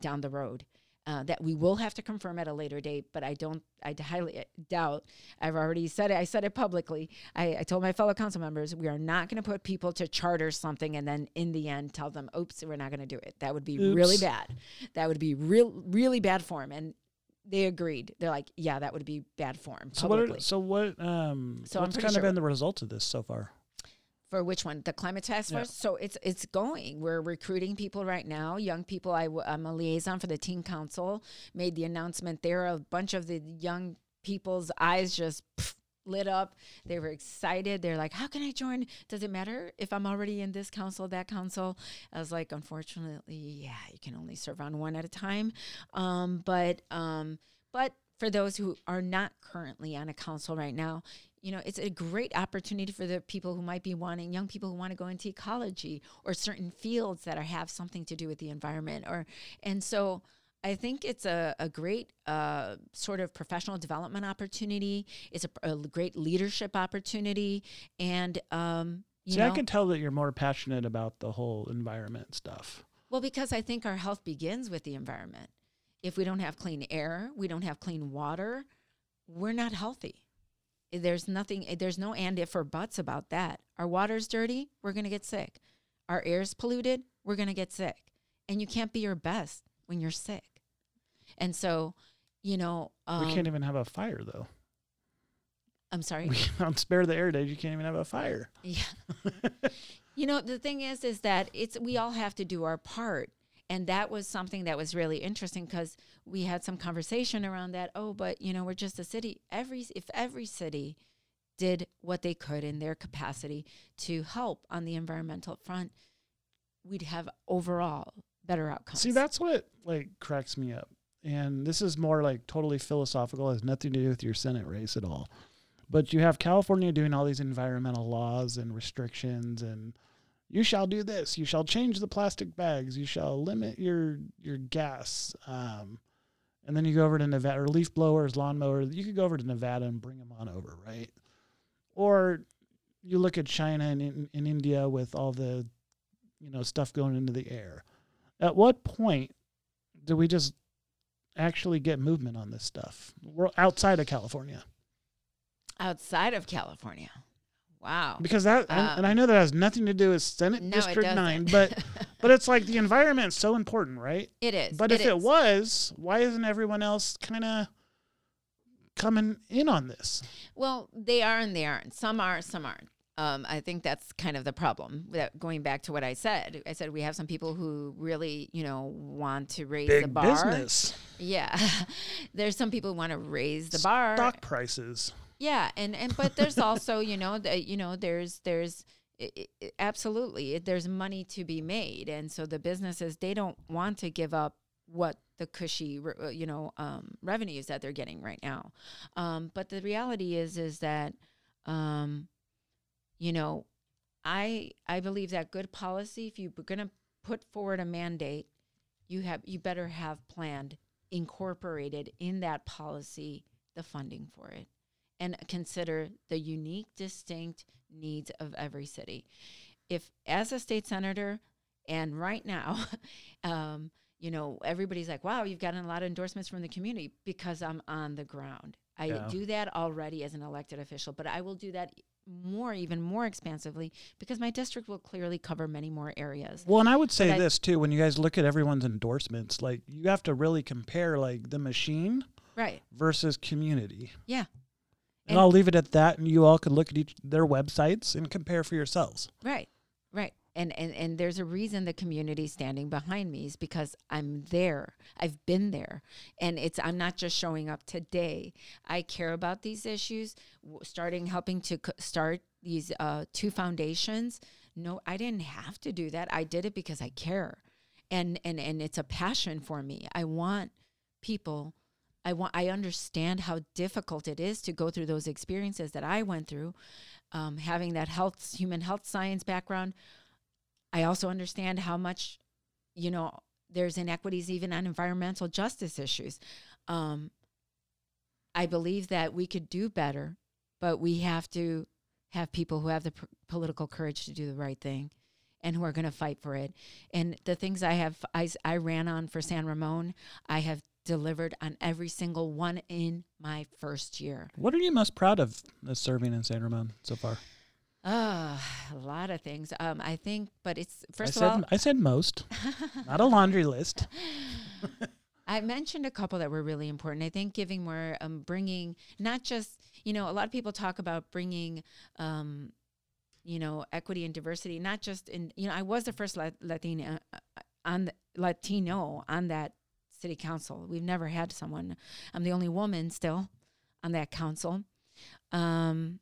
down the road. Uh, that we will have to confirm at a later date, but I don't, I highly doubt. I've already said it. I said it publicly. I, I told my fellow council members we are not going to put people to charter something and then in the end tell them, "Oops, we're not going to do it." That would be Oops. really bad. That would be real, really bad form. And they agreed. They're like, "Yeah, that would be bad form." So what? publicly. Are, so what? Um, So what's kind sure of been the result of this so far? for which one the climate task Yeah. so it's it's going we're recruiting people right now young people I w- i'm a liaison for the teen council made the announcement there a bunch of the young people's eyes just pff, lit up. They were excited. They're like how can i join? Does it matter if i'm already in this council that council? I was like unfortunately yeah you can only serve on one at a time. Um, but um, but for those who are not currently on a council right now you know, it's a great opportunity for the people who might be wanting young people who want to go into ecology or certain fields that are, have something to do with the environment. Or and so I think it's a, a great uh, sort of professional development opportunity. It's a, a great leadership opportunity, and um, you See, know, I can tell that you're more passionate about the whole environment stuff. well, because I think our health begins with the environment. If we don't have clean air, we don't have clean water, we're not healthy. There's nothing, there's no and if or buts about that. Our water's dirty, we're going to get sick. Our air's polluted, we're going to get sick. And you can't be your best when you're sick. And so, you know, um, we can't even have a fire though. I'm sorry. We, on spare the air days, you can't even have a fire. Yeah. you know, the thing is, is that it's we all have to do our part, and that was something that was really interesting because we had some conversation around that. Oh, but you know, we're just a city. Every if every city did what they could in their capacity to help on the environmental front, we'd have overall better outcomes. See, that's what like cracks me up. And this is more like totally philosophical, has nothing to do with your Senate race at all. But you have California doing all these environmental laws and restrictions and you shall do this, you shall change the plastic bags, you shall limit your your gas. Um, and then you go over to Nevada or leaf blowers, lawnmowers, you could go over to Nevada and bring them on over, right? Or you look at China and in, in India with all the you know stuff going into the air. At what point do we just actually get movement on this stuff? We're outside of California outside of California. Wow. because that, and- and I know that has nothing to do with Senate Um, No, District Nine, but but it's like the environment's so important, right? it is. But if it was, why isn't everyone else kind of coming in on this? Well, they are and they aren't. Some are, some aren't. Um, I think that's kind of the problem. That going back to what I said, I said we have some people who really, you know, want to raise the Big bar. business, Yeah, there's some people who want to raise the bar. stock prices. Yeah, and and but there's also, you know, the, you know, there's there's i i absolutely there's money to be made, and so the businesses they don't want to give up what the cushy, uh, you know, um, revenues that they're getting right now. Um, but the reality is, is that, um, you know, I I believe that good policy, if you're going to put forward a mandate, you have you better have planned incorporated in that policy the funding for it. And consider the unique distinct needs of every city. If as a state senator and right now um, you know everybody's like wow you've gotten a lot of endorsements from the community because i'm on the ground. I Yeah. do that already as an elected official but i will do that more even more expansively because my district will clearly cover many more areas Well, and I would say But I- this too: when you guys look at everyone's endorsements, like you have to really compare like the machine right versus community. yeah And, And- I'll leave it at that, and you all can look at each their websites and compare for yourselves. Right. And, and and there's a reason the community standing behind me is because I'm there. I've been there, and it's I'm not just showing up today. I care about these issues. Starting helping to start these uh, two foundations. No, I didn't have to do that. I did it because I care, and and and it's a passion for me. I want people. I want. I understand how difficult it is to go through those experiences that I went through um, having that health human health science background i also understand how much you know there's inequities even on environmental justice issues um, I believe that we could do better, but we have to have people who have the political courage to do the right thing and who are going to fight for it. And the things I have, I, I ran on for San Ramon, I have delivered on every single one in my first year. What are you most proud of as serving in San Ramon so far? Ah, a lot of things. Um, I think, but it's first I of said all, I said most, not a laundry list. I mentioned a couple that were really important. I think giving more, um, bringing not just you know, a lot of people talk about bringing, um, you know, equity and diversity, not just in you know, I was the first Lat- Latina uh, on the, Latino on that city council. We've never had someone. I'm the only woman still on that council. Um,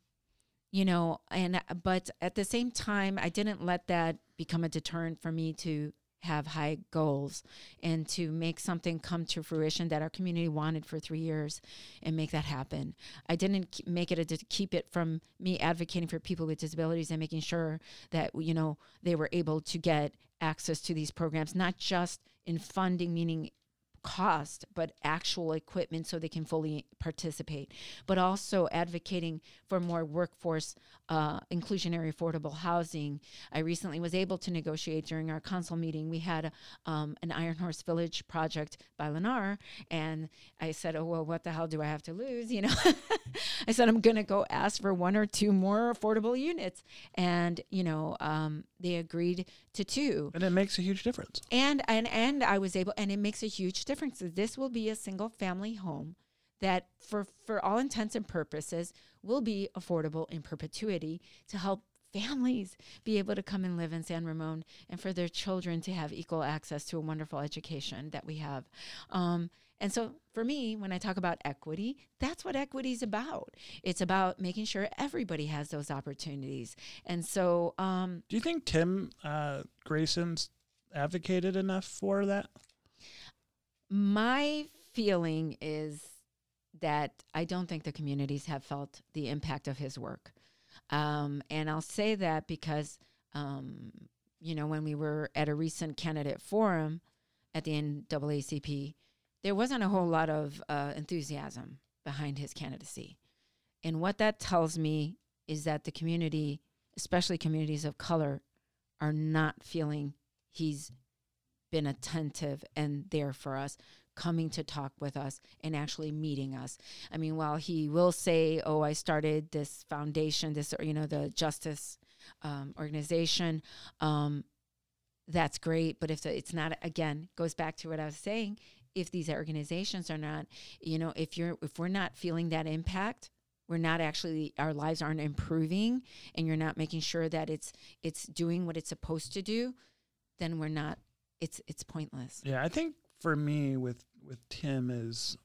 you know, and but at the same time, I didn't let that become a deterrent for me to have high goals and to make something come to fruition that our community wanted for three years and make that happen. I didn't make it to keep it from me advocating for people with disabilities and making sure that you know they were able to get access to these programs, not just in funding, meaning cost, but actual equipment so they can fully participate, but also advocating for more workforce uh, inclusionary affordable housing. I recently was able to negotiate during our council meeting. We had um, an Iron Horse Village project by Lennar, and I said, "Oh well, what the hell do I have to lose?" You know, I said I'm going to go ask for one or two more affordable units, and you know, um, they agreed to two And it makes a huge difference. and and and I was able, and it makes a huge difference. This will be a single family home that, for for all intents and purposes, will be affordable in perpetuity to help families be able to come and live in San Ramon, and for their children to have equal access to a wonderful education that we have. Um, and so, for me, when I talk about equity, that's what equity is about. It's about making sure everybody has those opportunities. And so, um, Do you think Tim uh, Grayson's advocated enough for that? My feeling is that I don't think the communities have felt the impact of his work. Um, and I'll say that because, um, you know, when we were at a recent candidate forum at the NAACP, there wasn't a whole lot of uh, enthusiasm behind his candidacy. And what that tells me is that the community, especially communities of color, are not feeling he's been attentive and there for us, coming to talk with us and actually meeting us. I mean, while he will say, "Oh, I started this foundation, this you know, the justice um, organization," um, that's great. But if the, it's not, again, goes back to what I was saying. If these organizations are not, you know, if you're if we're not feeling that impact, we're not actually our lives aren't improving, and you're not making sure that it's it's doing what it's supposed to do, then we're not. It's it's pointless. Yeah, I think for me with with Tim is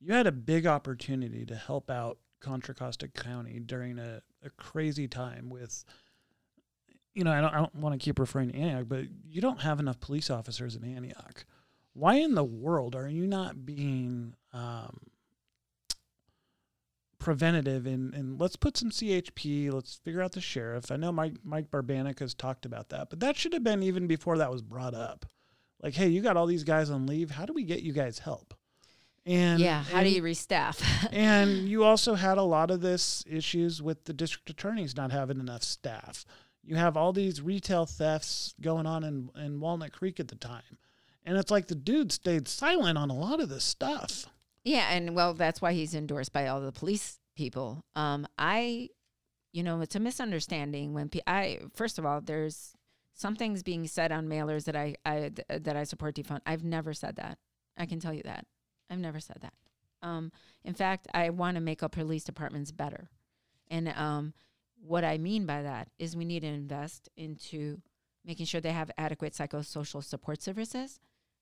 you had a big opportunity to help out Contra Costa County during a, a crazy time with you know, I don't, I don't want to keep referring to Antioch, but you don't have enough police officers in Antioch. Why in the world are you not being um, preventative and, and let's put some CHP, let's figure out the sheriff. I know Mike Mike Barbanica has talked about that, but that should have been even before that was brought up. Like, hey, you got all these guys on leave. How do we get you guys help? And yeah. How do you restaff? and you also had a lot of this issues with the district attorneys not having enough staff. You have all these retail thefts going on in, in Walnut Creek at the time. And it's like the dude stayed silent on a lot of this stuff. Yeah, and well, that's why he's endorsed by all the police people. Um, I, you know, it's a misunderstanding when pe- I first of all, there's some things being said on mailers that I, I th- that I support defund. I've never said that. I can tell you that. I've never said that. Um, in fact, I want to make our police departments better, and um, what I mean by that is we need to invest into making sure they have adequate psychosocial support services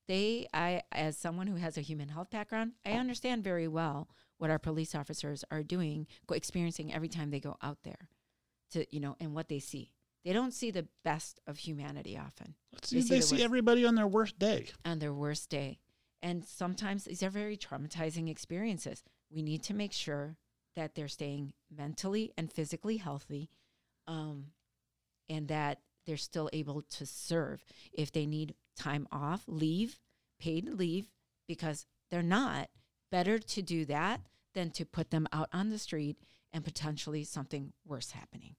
they i as someone who has a human health background i understand very well what our police officers are doing go- experiencing every time they go out there to you know and what they see. They don't see the best of humanity often. They see, they the see everybody on their worst day. on their worst day. And sometimes these are very traumatizing experiences. We need to make sure that they're staying mentally and physically healthy um, and that they're still able to serve if they need time off leave paid leave because they're not better to do that than to put them out on the street and potentially something worse happening.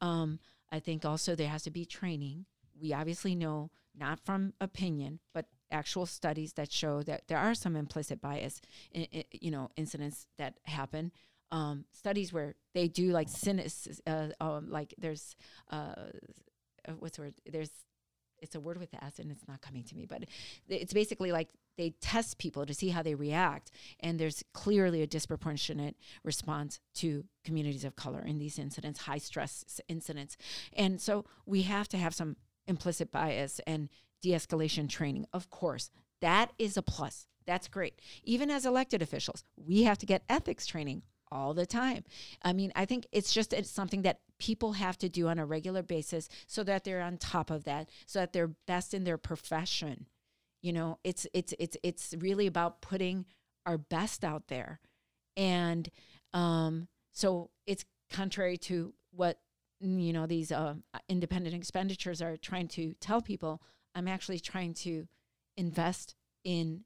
Um, I think also there has to be training. We obviously know, not from opinion, but actual studies that show that there are some implicit bias, in, in, you know, incidents that happen. Um, studies where they do like cynic, uh, um, like there's, uh, what's the word? There's, it's a word with the S and it's not coming to me, but it's basically like they test people to see how they react. And there's clearly a disproportionate response to communities of color in these incidents, high stress incidents. And so we have to have some implicit bias and de escalation training. Of course, that is a plus. That's great. Even as elected officials, we have to get ethics training all the time. I mean, I think it's just it's something that people have to do on a regular basis so that they're on top of that, so that they're best in their profession. You know, it's it's it's it's really about putting our best out there. And um so it's contrary to what you know these uh, independent expenditures are trying to tell people i'm actually trying to invest in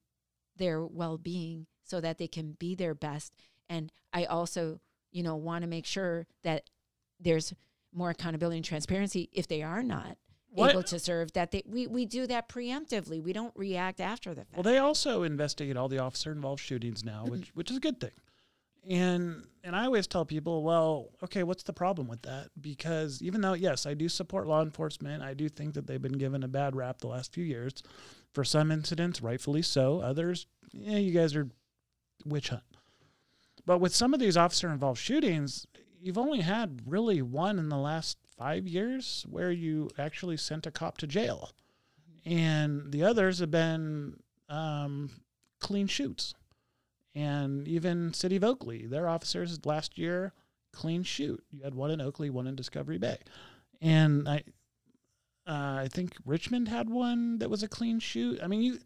their well-being so that they can be their best and i also you know want to make sure that there's more accountability and transparency if they are not what? able to serve that they we, we do that preemptively we don't react after the fact well they also investigate all the officer involved shootings now mm-hmm. which which is a good thing and and I always tell people, well, okay, what's the problem with that? Because even though yes, I do support law enforcement, I do think that they've been given a bad rap the last few years. For some incidents, rightfully so. Others, yeah, you guys are witch hunt. But with some of these officer involved shootings, you've only had really one in the last five years where you actually sent a cop to jail. And the others have been um, clean shoots and even City of Oakley, their officers last year clean shoot. You had one in Oakley, one in Discovery Bay, and I, uh, I think Richmond had one that was a clean shoot. I mean, you,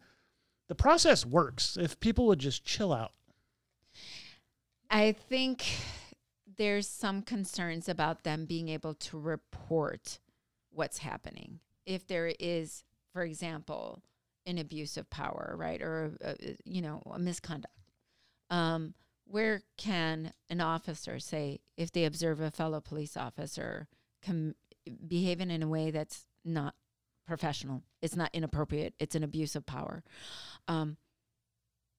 the process works if people would just chill out. I think there's some concerns about them being able to report what's happening. If there is, for example, an abuse of power, right, or uh, you know, a misconduct um, where can an officer say if they observe a fellow police officer com- behaving in a way that's not professional, it's not inappropriate, it's an abuse of power? Um,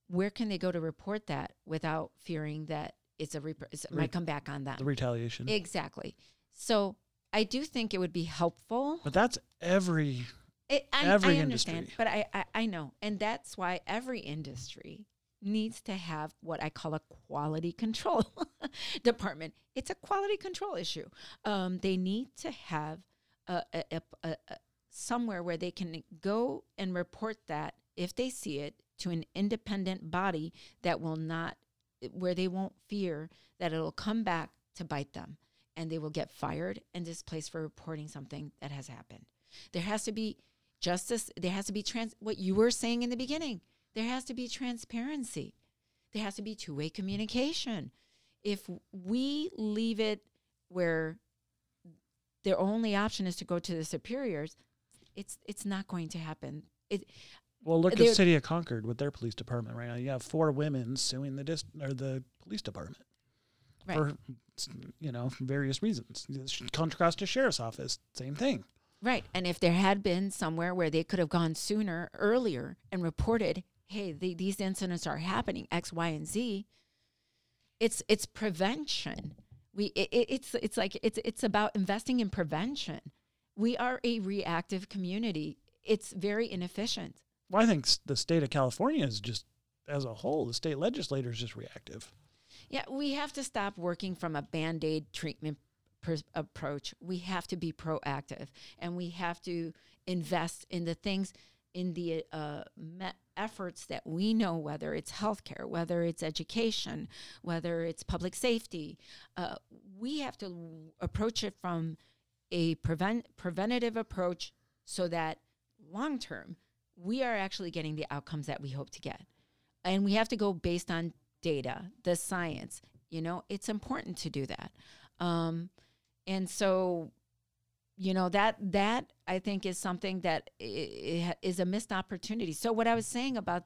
where can they go to report that without fearing that it's a rep- it might come back on them? The retaliation. Exactly. So I do think it would be helpful. But that's every it, I, every I understand, industry. but I, I I know, and that's why every industry needs to have what I call a quality control department. It's a quality control issue. Um, they need to have a, a, a, somewhere where they can go and report that if they see it to an independent body that will not, where they won't fear that it'll come back to bite them and they will get fired and displaced for reporting something that has happened. There has to be justice. There has to be trans. What you were saying in the beginning there has to be transparency. There has to be two way communication. If we leave it where their only option is to go to the superiors, it's it's not going to happen. It, well, look at the City of Concord with their police department right now. You have four women suing the dis- or the police department right. for you know various reasons. Contra Costa sheriff's office, same thing. Right, and if there had been somewhere where they could have gone sooner, earlier, and reported, hey, the, these incidents are happening, X, Y, and Z. It's it's prevention. We it, it's it's like it's it's about investing in prevention. We are a reactive community. It's very inefficient. Well, I think the state of California is just as a whole, the state legislature is just reactive. Yeah, we have to stop working from a band aid treatment approach. We have to be proactive and we have to invest in the things in the uh, me- efforts that we know, whether it's healthcare, whether it's education, whether it's public safety, uh, we have to approach it from a prevent preventative approach so that long term we are actually getting the outcomes that we hope to get. And we have to go based on data, the science. You know, it's important to do that. Um, and so you know that that i think is something that is a missed opportunity so what i was saying about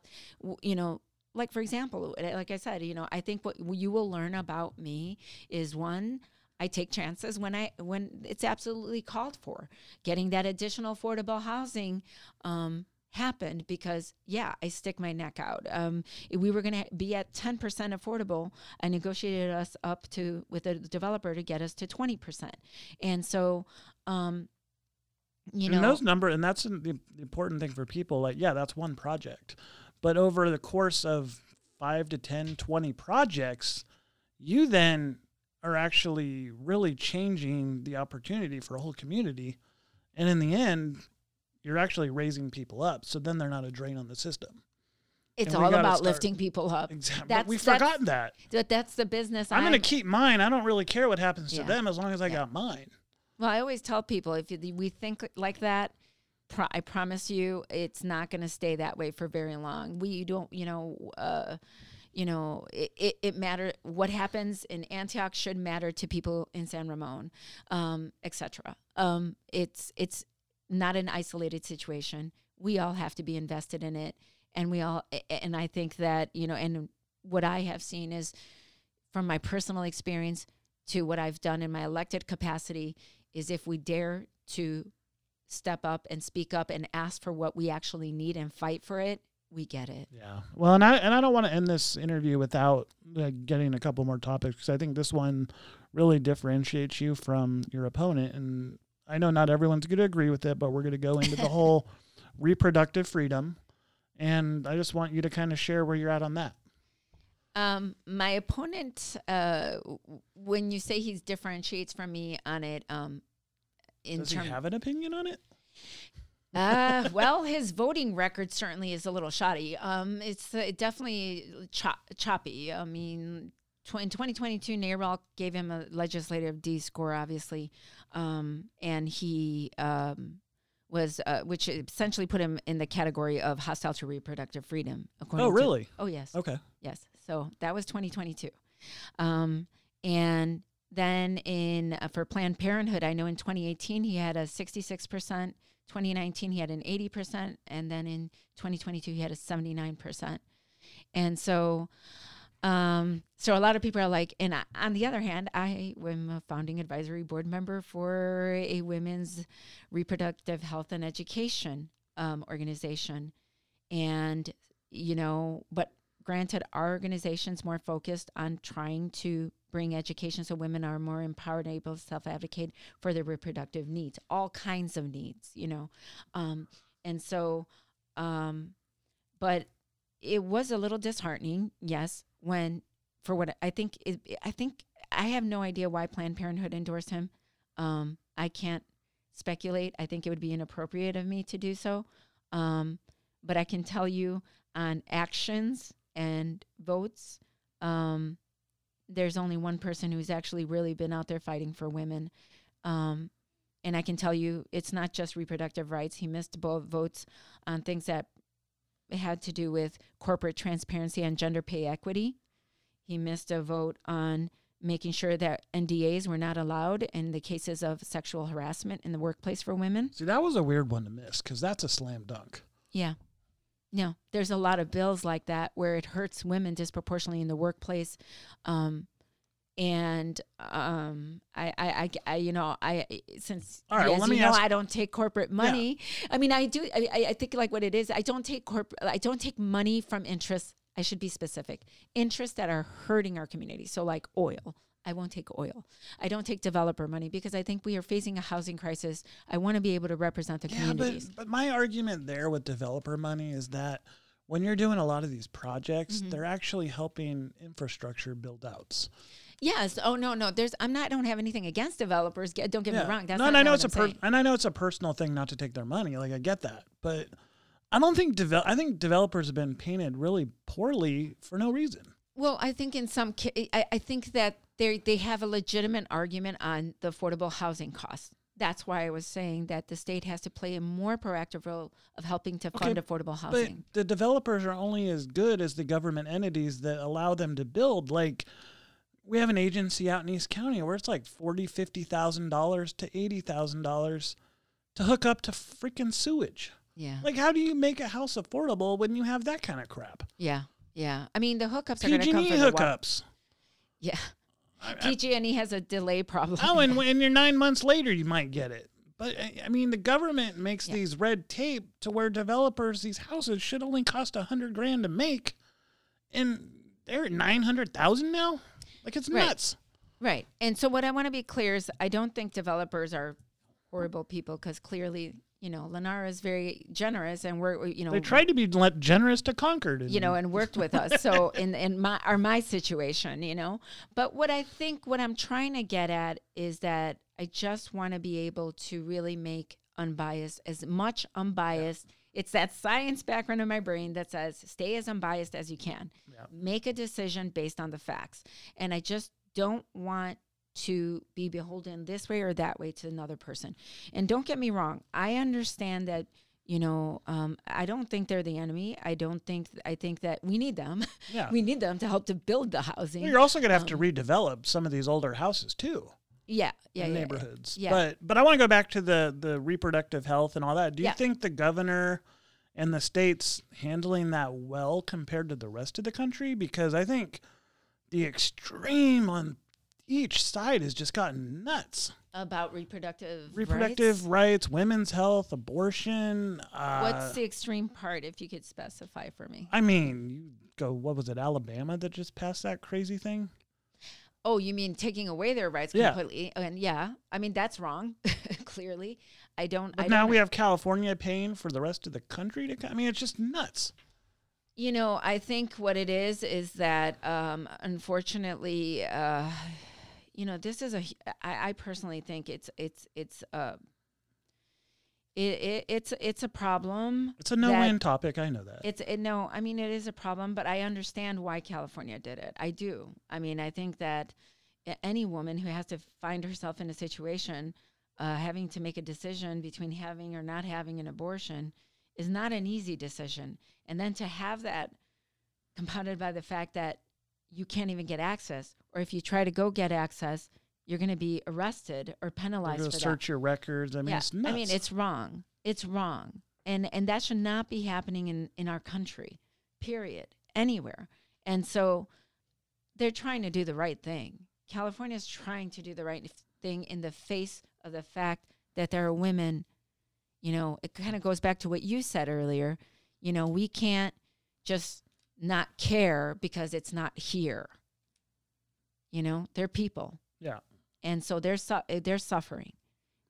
you know like for example, uh, like I said, you know, I think what you will learn about me is one. I take chances when I when it's absolutely called for. Getting that additional affordable housing um, happened because yeah i stick my neck out. Um, we were going to be at 10% affordable i negotiated us up to with a developer to get us to 20% and so um, you know and those number and that's the important thing for people like yeah that's one project. But over the course of 5 to 10 20 projects you then are actually really changing the opportunity for a whole community. And in the end you're actually raising people up so then they're not a drain on the system it's And all about start- lifting people up exactly That's- we've that's- forgotten that that that's the business i'm going to keep mine i don't really care what happens to them as long as i Yeah. got mine Well, I always tell people if we think like that, pro- I promise you, it's not going to stay that way for very long. We don't, you know, uh, you know, it, it, it matter what happens in Antioch should matter to people in San Ramon, um, etc. Um, it's it's not an isolated situation. We all have to be invested in it, and we all, and I think that you know, and what I have seen is from my personal experience to what I've done in my elected capacity is if we dare to step up and speak up and ask for what we actually need and fight for it, we get it. Yeah. Well, and I and I don't want to end this interview without getting a couple more topics because I think this one really differentiates you from your opponent. And I know not everyone's going to agree with it, but we're going to go into the whole reproductive freedom. And I just want you to kind of share where you're at on that. Um, my opponent, uh, when you say he differentiates from me on it, um, in Does he have an opinion on it? uh, well, his voting record certainly is a little shoddy. Um, it's uh, definitely chop, choppy. I mean, in 2022, NARAL gave him a legislative D score, obviously, um, and he um, was, uh, which essentially put him in the category of hostile to reproductive freedom. according Oh, to- really? oh, yes. Okay. Yes. So that was 2022. Um, and then in uh, for Planned Parenthood, I know in 2018 he had a 66%, 2019 he had an 80%, and then in 2022 he had a 79%. And so um, so a lot of people are like, and I, on the other hand, I am a founding advisory board member for a women's reproductive health and education um, organization, and you know, but granted, our organization's more focused on trying to bring education so women are more empowered and able to self-advocate for their reproductive needs, all kinds of needs, you know, um, and so, um, but it was a little disheartening, yes, when for what I think it, I think I have no idea why Planned Parenthood endorsed him. Um, I can't speculate. I think it would be inappropriate of me to do so. Um, but I can tell you on actions and votes, um, there's only one person who's actually really been out there fighting for women. Um, and I can tell you it's not just reproductive rights. He missed both votes on things that had to do with corporate transparency and gender pay equity. He missed a vote on making sure that NDAs were not allowed in the cases of sexual harassment in the workplace for women. See, that was a weird one to miss because that's a slam dunk. Yeah. No, there's a lot of bills like that where it hurts women disproportionately in the workplace. Um, and um, I, I, I, you know, I since All right, well, let you me know, ask- I don't take corporate money. I mean, I do. I, I- think like what it is. I don't take corp. I don't take money from interests. I should be specific. Interests that are hurting our community. So like oil. I won't take oil. I don't take developer money because I think we are facing a housing crisis. I want to be able to represent the Yeah, communities. but, but my argument there with developer money is that when you're doing a lot of these projects, Mm-hmm. they're actually helping infrastructure build outs. Yes. Oh no, no. There's. I'm not. I don't have anything against developers. Don't get me wrong. That's no, and I know it's a per- saying. and I know it's a personal thing not to take their money. Like I get that, but I don't think develop. I think developers have been painted really poorly for no reason. Well, I think in some. ca- I, I think that they they have a legitimate argument on the affordable housing costs. That's why I was saying that the state has to play a more proactive role of helping to fund affordable housing. But housing. the developers are only as good as the government entities that allow them to build. Like we have an agency out in East County where it's like forty, fifty thousand dollars to eighty thousand dollars to hook up to freaking sewage. yeah. Like, how do you make a house affordable when you have that kind of crap? yeah. Yeah. I mean, the hookups are going to come PG&E the wa- hookups. Yeah. PG&E has a delay problem. oh, and when you're nine months later, you might get it. But I I mean, the government makes Yeah. these red tape to where developers these houses should only cost a hundred grand to make, and they're at nine hundred thousand now. Like it's Right. nuts. Right. And so what I want to be clear is I don't think developers are horrible people because clearly, you know, Lennar is very generous and we're, you know, They tried to be generous to Concord. You know, and worked with us. So in in my or my situation, you know. But what I think what I'm trying to get at is that I just want to be able to really make unbiased as much unbiased. It's that science background in my brain that says stay as unbiased as you can. Yeah. Make a decision based on the facts. And I just don't want to be beholden this way or that way to another person. And don't get me wrong, I understand that you know um, i don't think they're the enemy i don't think i think that we need them yeah. we need them to help to build the housing Well, you're also going to have to um, redevelop some of these older houses too. Yeah yeah, yeah, neighborhoods. yeah. But but I want to go back to the the reproductive health and all that. Do you think the governor and the states handling that well compared to the rest of the country? Because I think the extreme on each side has just gotten nuts. about reproductive Reproductive rights. rights, women's health, abortion. Uh, what's the extreme part if you could specify for me I mean, you go. What was it? Alabama that just passed that crazy thing. Oh you mean taking away their rights Yeah. completely and yeah i mean that's wrong clearly i don't But I now don't, we have California paying for the rest of the country to. I mean, it's just nuts. You know, I think what it is is that um, unfortunately, uh, you know, this is a. I, I personally think it's it's it's uh, it, it it's it's a problem. It's a no-win topic. I know that. It's it, no, I mean it is a problem, but I understand why California did it. I do. I mean, I think that any woman who has to find herself in a situation uh, having to make a decision between having or not having an abortion is not an easy decision. And then to have that compounded by the fact that you can't even get access, or if you try to go get access, you're going to be arrested or penalized. They're penalized gonna for that. search your records. I mean, yeah, it's nuts. I mean, it's wrong. It's wrong, and and that should not be happening in in our country. Period. Anywhere. And so they're trying to do the right thing. California is trying to do the right thing in the face of the fact that there are women. You know, it kind of goes back to what you said earlier. You know, we can't just not care because it's not here. You know, they're people, yeah. And so they're su- eh, they're suffering,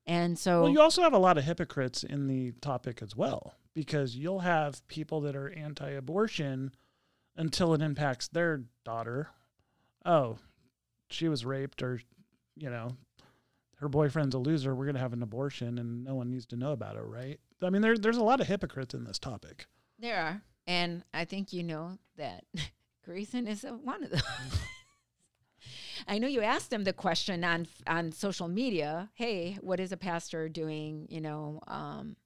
and so Well, you also have a lot of hypocrites in the topic as well, because you'll have people that are anti-abortion until it impacts their daughter. Oh, she was raped, or you know, her boyfriend's a loser. We're gonna have an abortion, and no one needs to know about it, right? I mean, there, there's a lot of hypocrites in this topic. There are, and I think you know that Grayson is a, one of them. I know you asked him the question on on social media. Hey, what is a pastor doing? You know, um,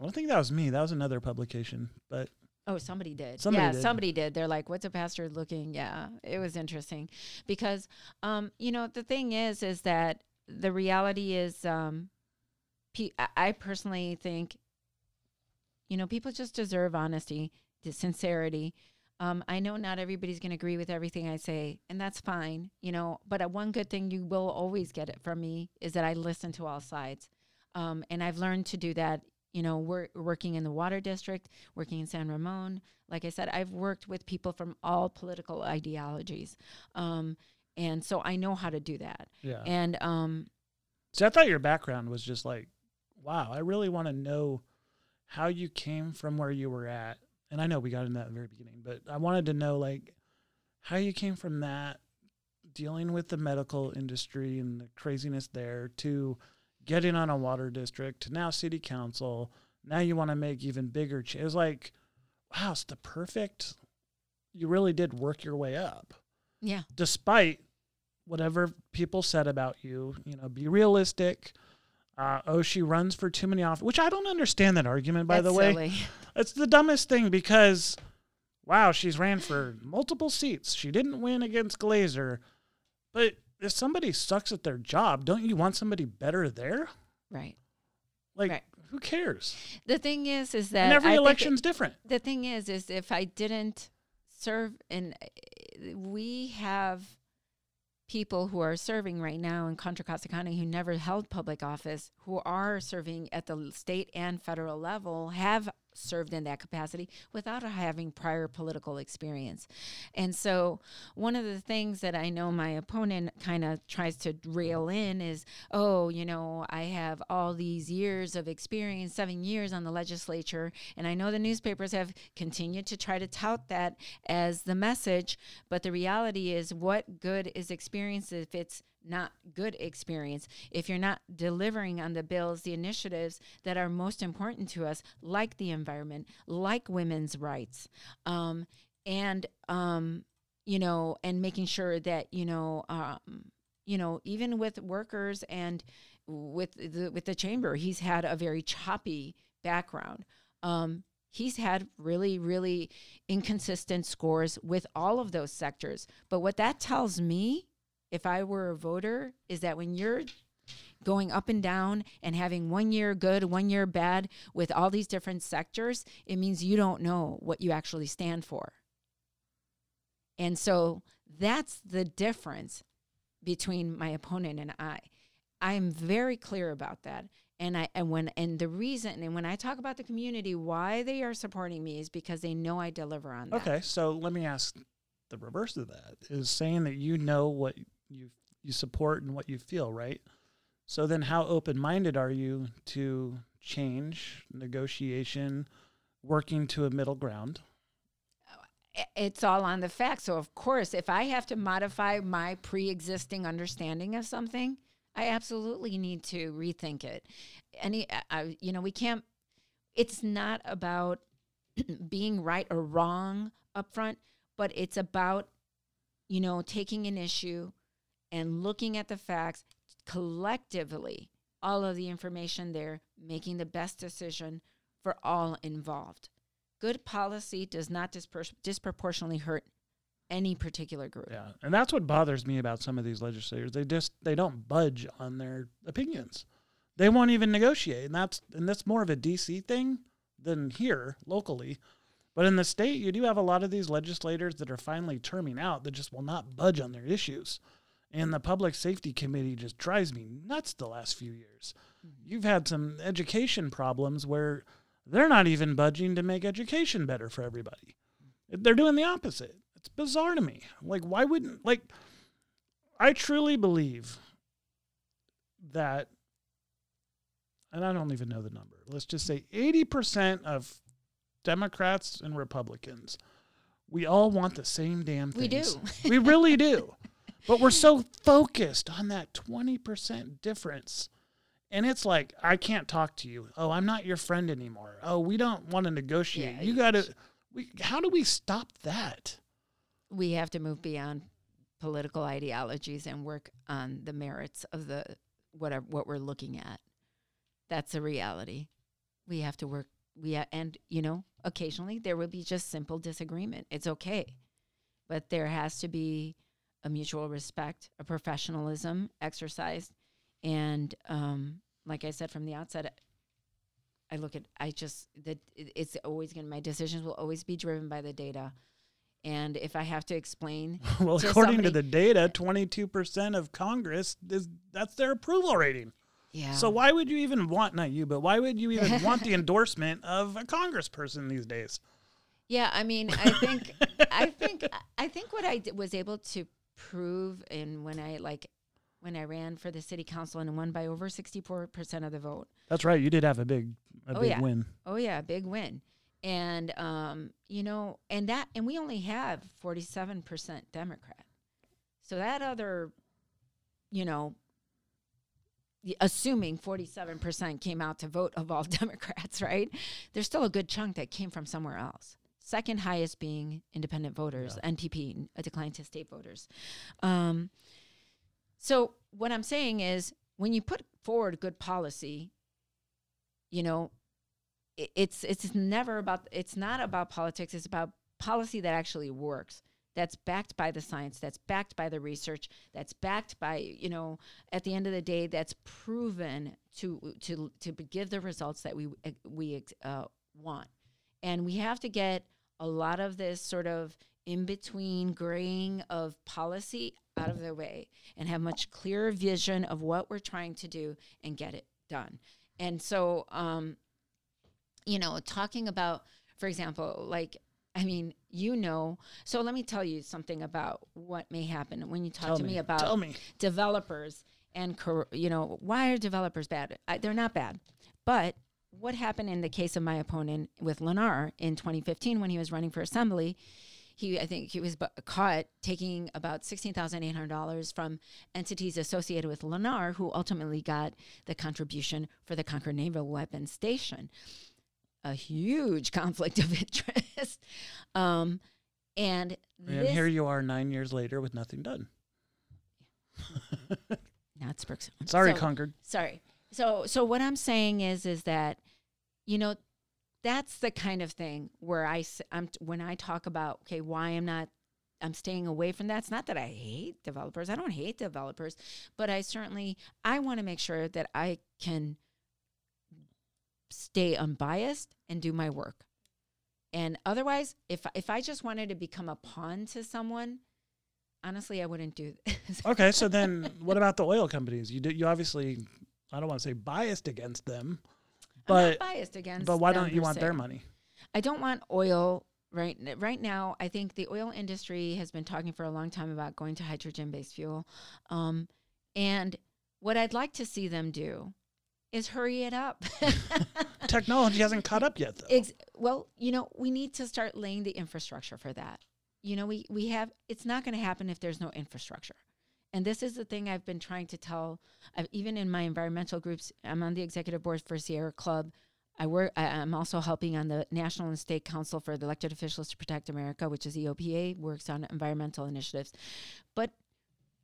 I don't think that was me. That was another publication, but oh, somebody did. Somebody yeah, did. somebody did. They're like, "What's a pastor looking?" Yeah, it was interesting because, um, you know, the thing is, is that the reality is, um, pe- I- I personally think, you know, people just deserve honesty, sincerity. Um, I know not everybody's going to agree with everything I say, and that's fine, you know. But uh, one good thing you will always get it from me is that I listen to all sides, um, and I've learned to do that. You know, we're working in the water district, working in San Ramon. Like I said, I've worked with people from all political ideologies, um, and so I know how to do that. yeah. And um, See, I thought your background was just like, wow, I really want to know how you came from where you were at. And I know we got into that at the very beginning, but I wanted to know like how you came from that dealing with the medical industry and the craziness there to getting on a water district to now city council. Now you want to make even bigger. Ch- it was like, wow, it's the perfect. You really did work your way up yeah, despite whatever people said about you, you know, be realistic. Uh, oh, she runs for too many off, which I don't understand that argument. By that's the way, silly. it's the dumbest thing because, wow, she's ran for multiple seats. She didn't win against Glazer, but if somebody sucks at their job, don't you want somebody better there? right. Like, Right. who cares? The thing is, is that And every I think it- election's different. the thing is is if i didn't serve and we have people who are serving right now in Contra Costa County who never held public office, who are serving at the state and federal level, have served in that capacity without having prior political experience. And so, one of the things that I know my opponent kind of tries to rail in is, oh, you know, I have all these years of experience, seven years on the legislature, and I know the newspapers have continued to try to tout that as the message, but the reality is, what good is experience if it's not good experience if you're not delivering on the bills, the initiatives that are most important to us, like the environment, like women's rights, um, and um, you know, and making sure that you know, um, you know, even with workers and with the with the chamber, he's had a very choppy background. Um, he's had really, really inconsistent scores with all of those sectors. But what that tells me if I were a voter, is that when you're going up and down and having one year good, one year bad with all these different sectors, it means you don't know what you actually stand for. And so that's the difference between my opponent and I. I'm very clear about that. And I and when and the reason and when I talk about the community, why they are supporting me is because they know I deliver on that. Okay, so let me ask the reverse of that is saying that you know what you you support and what you feel, right? So then how open-minded are you to change, negotiation, working to a middle ground? It's all on the facts. So of course, if I have to modify my pre-existing understanding of something, I absolutely need to rethink it. Any uh, I, you know, we can't it's not about being right or wrong up front, but it's about you know, taking an issue and looking at the facts collectively, all of the information there, making the best decision for all involved. Good policy does not disproportionately hurt any particular group. Yeah, and that's what bothers me about some of these legislators. They just they don't budge on their opinions. They won't even negotiate, and that's and that's more of a DC thing than here locally. But in the state, you do have a lot of these legislators that are finally terming out that just will not budge on their issues. And the public safety committee just drives me nuts the last few years. Mm-hmm. You've had some education problems where they're not even budging to make education better for everybody. They're doing the opposite. It's bizarre to me. Like, why wouldn't, like, I truly believe that, and I don't even know the number, let's just say 80% of Democrats and Republicans, we all want the same damn things. We do. we really do. But we're so focused on that 20% difference. And it's like, I can't talk to you. Oh, I'm not your friend anymore. Oh, we don't want to negotiate. Yeah, you got to, we, how do we stop that? We have to move beyond political ideologies and work on the merits of the whatever what we're looking at. That's a reality. We have to work we and you know occasionally there will be just simple disagreement. It's okay. But there has to be a mutual respect, a professionalism exercised. And um, like I said from the outset, I look at, I just, that it's always going to, my decisions will always be driven by the data. And if I have to explain, well, to according somebody, to the data, 22% of Congress is that's their approval rating. Yeah. So why would you even want not you, but why would you even want the endorsement of a congressperson these days? Yeah, I mean, I think I think I think what I was able to prove and when I like when I ran for the city council and won by over 64% of the vote. That's right. You did have a big a oh, big yeah. win. Oh yeah, big win. And um, you know, and that and we only have 47% Democrat. So that other you know, assuming 47% came out to vote of all Democrats, right? There's still a good chunk that came from somewhere else second highest being independent voters, yeah. NPP, a decline to state voters. Um, so what I'm saying is, when you put forward good policy, you know, it, it's it's never about it's not about politics. It's about policy that actually works. That's backed by the science. That's backed by the research. That's backed by you know. At the end of the day, that's proven to to to give the results that we we uh, want. And we have to get a lot of this sort of in between graying of policy out of the way and have much clearer vision of what we're trying to do and get it done. And so, um, you know, talking about, for example, like, I mean, you know, so let me tell you something about what may happen when you talk Tell to me, me. about me. developers and you know why are developers bad I, they're not bad but what happened in the case of my opponent with lennar in 2015 when he was running for assembly he i think he was bu- caught taking about $16800 from entities associated with lennar who ultimately got the contribution for the concord naval weapons station a huge conflict of interest um, and And here you are nine years later with nothing done. not. Sorry, So- Concord. sorry so so what i'm saying is is that you know that's the kind of thing where I, I'm, when i talk about okay why i'm not i'm staying away from that it's not that i hate developers i don't hate developers but i certainly i want to make sure that i can stay unbiased and do my work and otherwise if if i just wanted to become a pawn to someone honestly i wouldn't do this Okay, so then what about the oil companies? You did you obviously I don't want to say biased against them, but biased against but why don't you want se. their money? I don't want oil right right now. I think the oil industry has been talking for a long time about going to hydrogen-based fuel, um, and what I'd like to see them do is hurry it up. Technology hasn't caught up yet though. Ex- well, you know, we need to start laying the infrastructure for that. You know, we we have. It's not going to happen if there's no infrastructure. And this is the thing I've been trying to tell, uh, even in my environmental groups. I'm on the executive board for Sierra Club. I work. I, I'm also helping on the National and State Council for the Elected Officials to Protect America, which is EOPA, works on environmental initiatives. But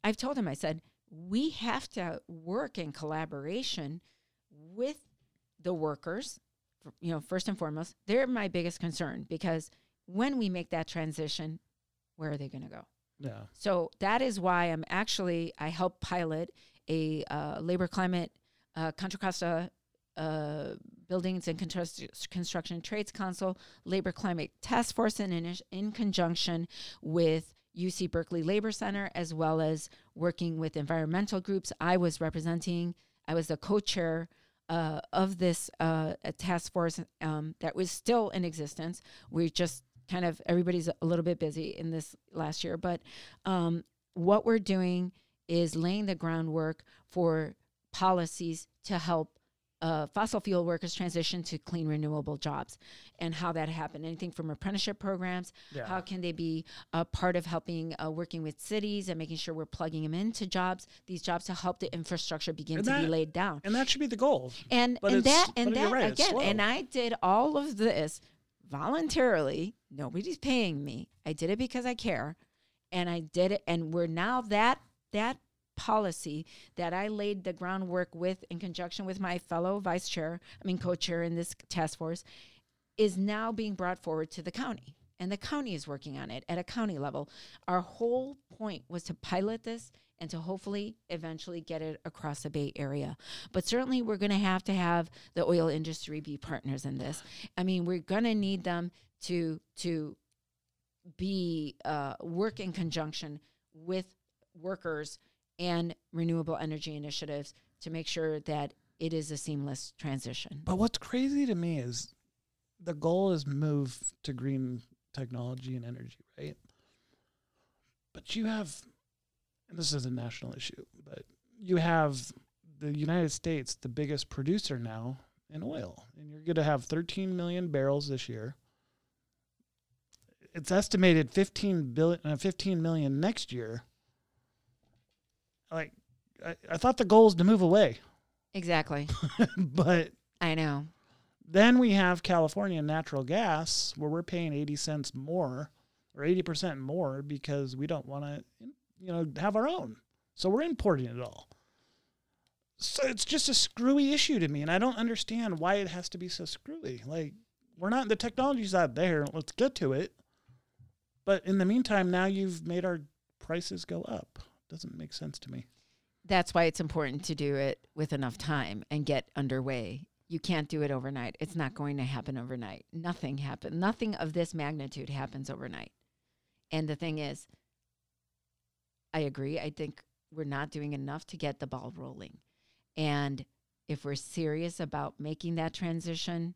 I've told them, I said, we have to work in collaboration with the workers. You know, first and foremost, they're my biggest concern because when we make that transition, where are they going to go? Yeah. So that is why I'm actually I help pilot a uh, labor climate uh, Contra Costa uh, Buildings and Construction Trades Council Labor Climate Task Force in, in in conjunction with UC Berkeley Labor Center as well as working with environmental groups. I was representing. I was the co-chair. Uh, of this uh, task force um, that was still in existence, we just kind of everybody's a little bit busy in this last year, but um, what we're doing is laying the groundwork for policies to help uh, fossil fuel workers transition to clean renewable jobs and how that happened anything from apprenticeship programs Yeah. how can they be a part of helping uh, working with cities and making sure we're plugging them into jobs these jobs to help the infrastructure begin And to be laid down and that should be the goal. and and that and that right, again and i did all of this voluntarily nobody's paying me. I did it because i care. And i did it and we're now that that policy that i laid the groundwork with in conjunction with my fellow vice chair i mean co-chair in this task force is now being brought forward to the county. And the county is working on it at a county level. Our whole point was to pilot this and to hopefully eventually get it across the bay area. But certainly we're going to have to have the oil industry be partners in this. I mean we're going to need them to to be uh, work in conjunction with workers and renewable energy initiatives to make sure that it is a seamless transition. But what's crazy to me is the goal is move to green technology and energy, right? But you have, and this is a national issue, but you have the United States, the biggest producer now in oil, and you're going to have 13 million barrels this year. It's estimated 15 billion, uh, 15 million next year. Like, I, I thought the goal is to move away, exactly but i know then we have California natural gas where we're paying 80 cents more or 80% more because we don't want to you know have our own. So we're importing it all. So it's just a screwy issue to me and I don't understand why it has to be so screwy. Like we're not the technology's out there. Let's get to it. But in the meantime now you've made our prices go up. Doesn't make sense to me. that's why it's important to do it with enough time and get underway. You can't do it overnight. It's not going to happen overnight. Nothing happen. Nothing of this magnitude happens overnight. And the thing is, I agree. I think we're not doing enough to get the ball rolling. And if we're serious about making that transition,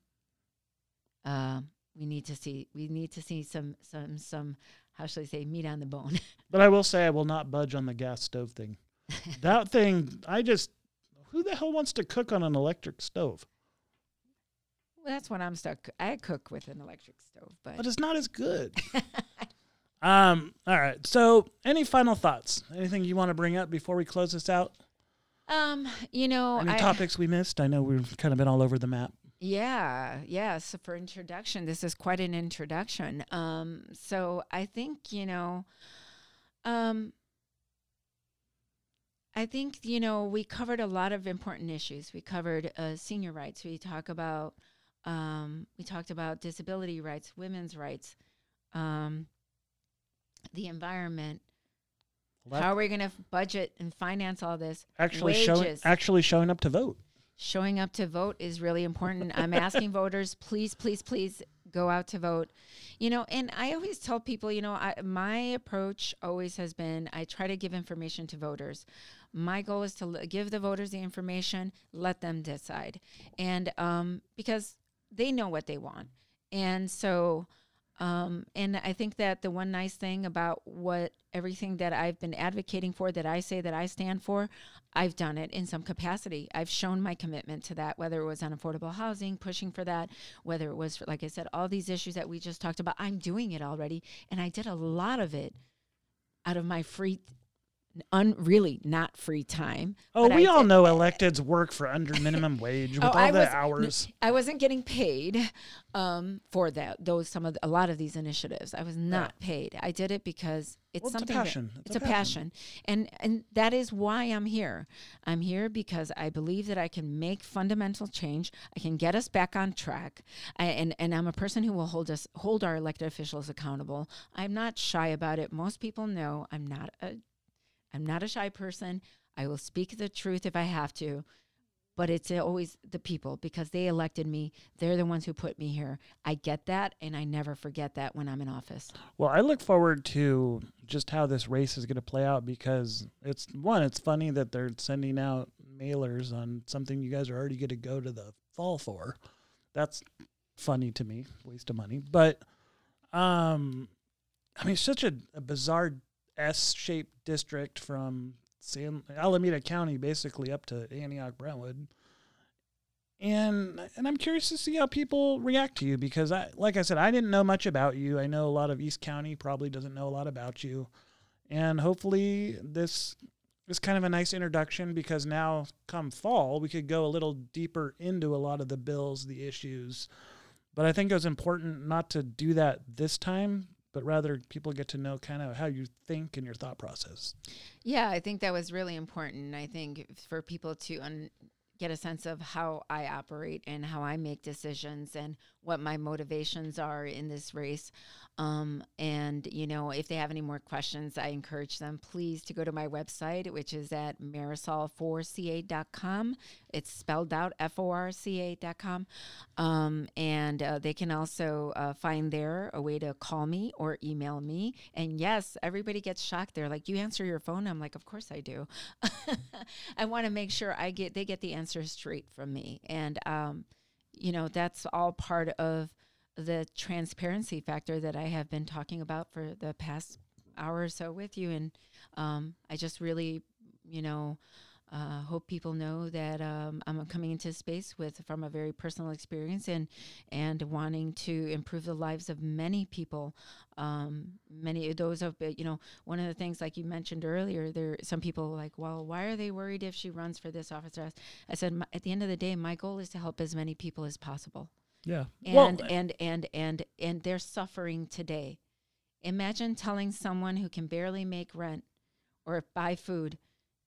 uh, we need to see we need to see some some some how shall I say meat on the bone. But I will say I will not budge on the gas stove thing. that thing, I just who the hell wants to cook on an electric stove? Well, that's when I'm stuck. I cook with an electric stove, but, But it's not as good. um, all right. So any final thoughts? Anything you want to bring up before we close this out? um, you know, Any I, topics we missed? I know we've kind of been all over the map. Yeah, yeah. So for introduction, this is quite an introduction. Um, so I think you know, um, I think you know we covered a lot of important issues. We covered uh, senior rights. We talk about um, we talked about disability rights, women's rights, um, the environment. Well, How are we going to budget and finance all this? actually showing actually showing up to vote. showing up to vote is really important. I'm asking voters, please, please, please go out to vote. You know, and I always tell people, you know, I, my approach always has been I try to give information to voters. My goal is to l- give the voters the information, let them decide. And um, because they know what they want. And so, um, and I think that the one nice thing about what everything that I've been advocating for, that I say that I stand for, I've done it in some capacity. I've shown my commitment to that, whether it was on affordable housing, pushing for that, whether it was, like I said, all these issues that we just talked about. I'm doing it already. And I did a lot of it out of my free, un, really not free time. Oh, we I all did- know electeds work for under minimum wage with Oh, all I the was- hours. I wasn't getting paid um, for that. Those some of the, a lot of these initiatives, I was not paid. I did it because it's Well, it's a something. that- passion. it's, a passion. and and that is why I'm here. I'm here because I believe that I can make fundamental change. I can get us back on track. I, and and I'm a person who will hold us hold our elected officials accountable. I'm not shy about it. Most people know I'm not a I'm not a shy person. I will speak the truth if I have to but it's always the people because they elected me. They're the ones who put me here. I get that, and I never forget that when I'm in office. Well, I look forward to just how this race is going to play out because it's one, it's funny that they're sending out mailers on something you guys are already going to go to the fall for. That's funny to me, waste of money. But um I mean, it's such a, a bizarre S-shaped district from San Alameda County basically up to Antioch Brentwood. And and I'm curious to see how people react to you because I like I said I didn't know much about you. I know a lot of East County probably doesn't know a lot about you. And hopefully this is kind of a nice introduction because now come fall we could go a little deeper into a lot of the bills, the issues. But I think it was important not to do that this time, but rather people get to know kind of how you think and your thought process. Yeah, I think that was really important. I think for people to un- get a sense of how I operate and how I make decisions and what my motivations are in this race. Um, and, you know, if they have any more questions, I encourage them please to go to my website, which is at marisol4ca.com. It's spelled out F O R C A.com. Um, and uh, they can also uh, find there a way to call me or email me. And yes, everybody gets shocked. They're like, "You answer your phone?" I'm like, "Of course I do." I want to make sure I get they get the answer straight from me, and um, you know that's all part of the transparency factor that I have been talking about for the past hour or so with you. And um, I just really, you know, uh, hope people know that um, I'm coming into space with from a very personal experience and and wanting to improve the lives of many people. Um, many of those of you know one of the things like you mentioned earlier, there some people are like, well, why are they worried if she runs for this office? I said at the end of the day, my goal is to help as many people as possible Yeah. and and and and and they're suffering today imagine telling someone who can barely make rent or buy food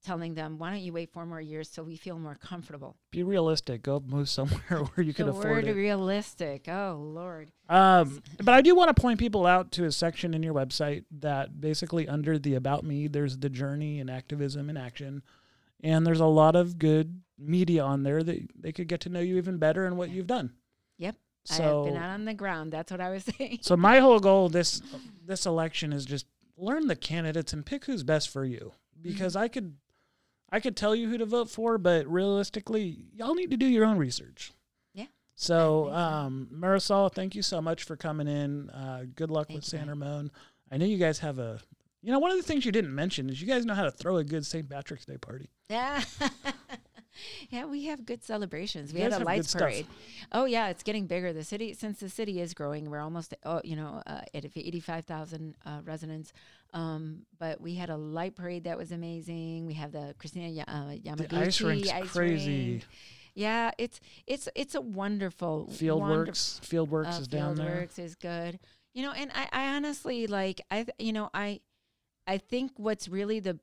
telling them why don't you wait four more years so we feel more comfortable be realistic. Go move somewhere where you can afford word it. realistic oh lord Um, but I do want to point people out to a section in your website that basically under the about me, there's the journey and activism and action. And there's a lot of good media on there that they could get to know you even better and what you've done. Yep. I have been out on the ground. That's what I was saying. so my whole goal this this election is just learn the candidates and pick who's best for you. Because I could, I could tell you who to vote for, but realistically, y'all need to do your own research. Yeah, So, um, Marisol, thank you so much for coming in. Uh, good luck Thank with San. Ramon. I know you guys have a, you know, one of the things you didn't mention is you guys know how to throw a good St. Patrick's Day party. Yeah. yeah, we have good celebrations. We You had a lights stuff. parade. Oh yeah, it's getting bigger. The city, since the city is growing, we're almost oh you know uh, at eighty-five thousand uh, residents. Um, but we had a light parade that was amazing. We have the Christina uh, Yamaguchi The ice rink's crazy. rink. Yeah, it's it's it's a wonderful wonderful Fieldworks, Fieldworks uh, is down there. Fieldworks is good. You know, and I, I honestly like I you know I I think what's really the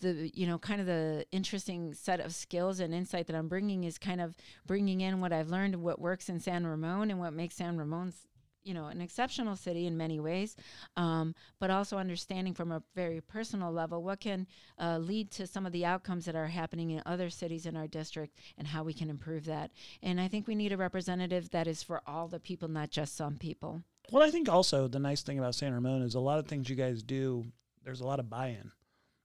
the you know kind of the interesting set of skills and insight that I'm bringing is kind of bringing in what I've learned what works in San Ramon and what makes San Ramon's you know an exceptional city in many ways. Um, but also understanding from a very personal level what can uh, lead to some of the outcomes that are happening in other cities in our district and how we can improve that. And i think we need a representative that is for all the people not just some people. Well, I think also the nice thing about San Ramon is a lot of things you guys do, there's a lot of buy in.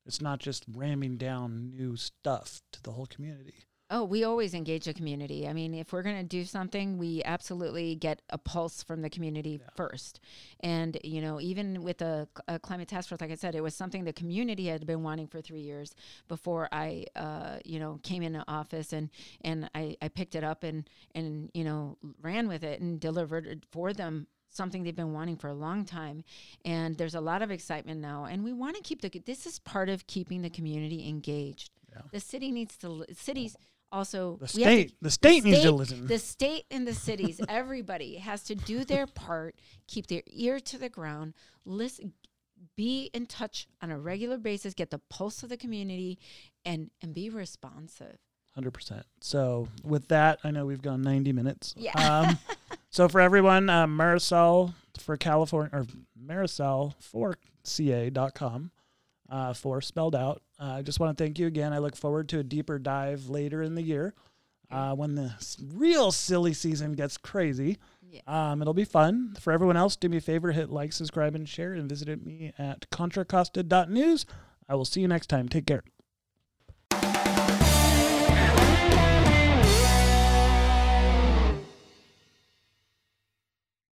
It's not just ramming down new stuff to the whole community. Oh, we always engage the community. I mean, if we're going to do something, we absolutely get a pulse from the community first. And, you know, even with a, uh, climate task force, like I said, it was something the community had been wanting for three years before I, uh, you know, came into office and, and I, I picked it up and, and, you know, ran with it and delivered it for them something they've been wanting for a long time and there's a lot of excitement now and we want to keep the this is part of keeping the community engaged Yeah. the city needs to li- cities also The have to- state, the state needs to listen. the state and the cities everybody has to do their part keep their ear to the ground listen be in touch on a regular basis get the pulse of the community and and be responsive Hundred percent. So with that, I know we've gone ninety minutes. Yeah. Um, so for everyone, uh, Marisol for California or Marisol for ca.com uh, for spelled out. Uh, I just want to thank you again. I look forward to a deeper dive later in the year uh, when the real silly season gets crazy. yeah Um, it'll be fun. For everyone else, do me a favor, hit like, subscribe, and share, and visit me at contracosta.news. I will see you next time. Take care.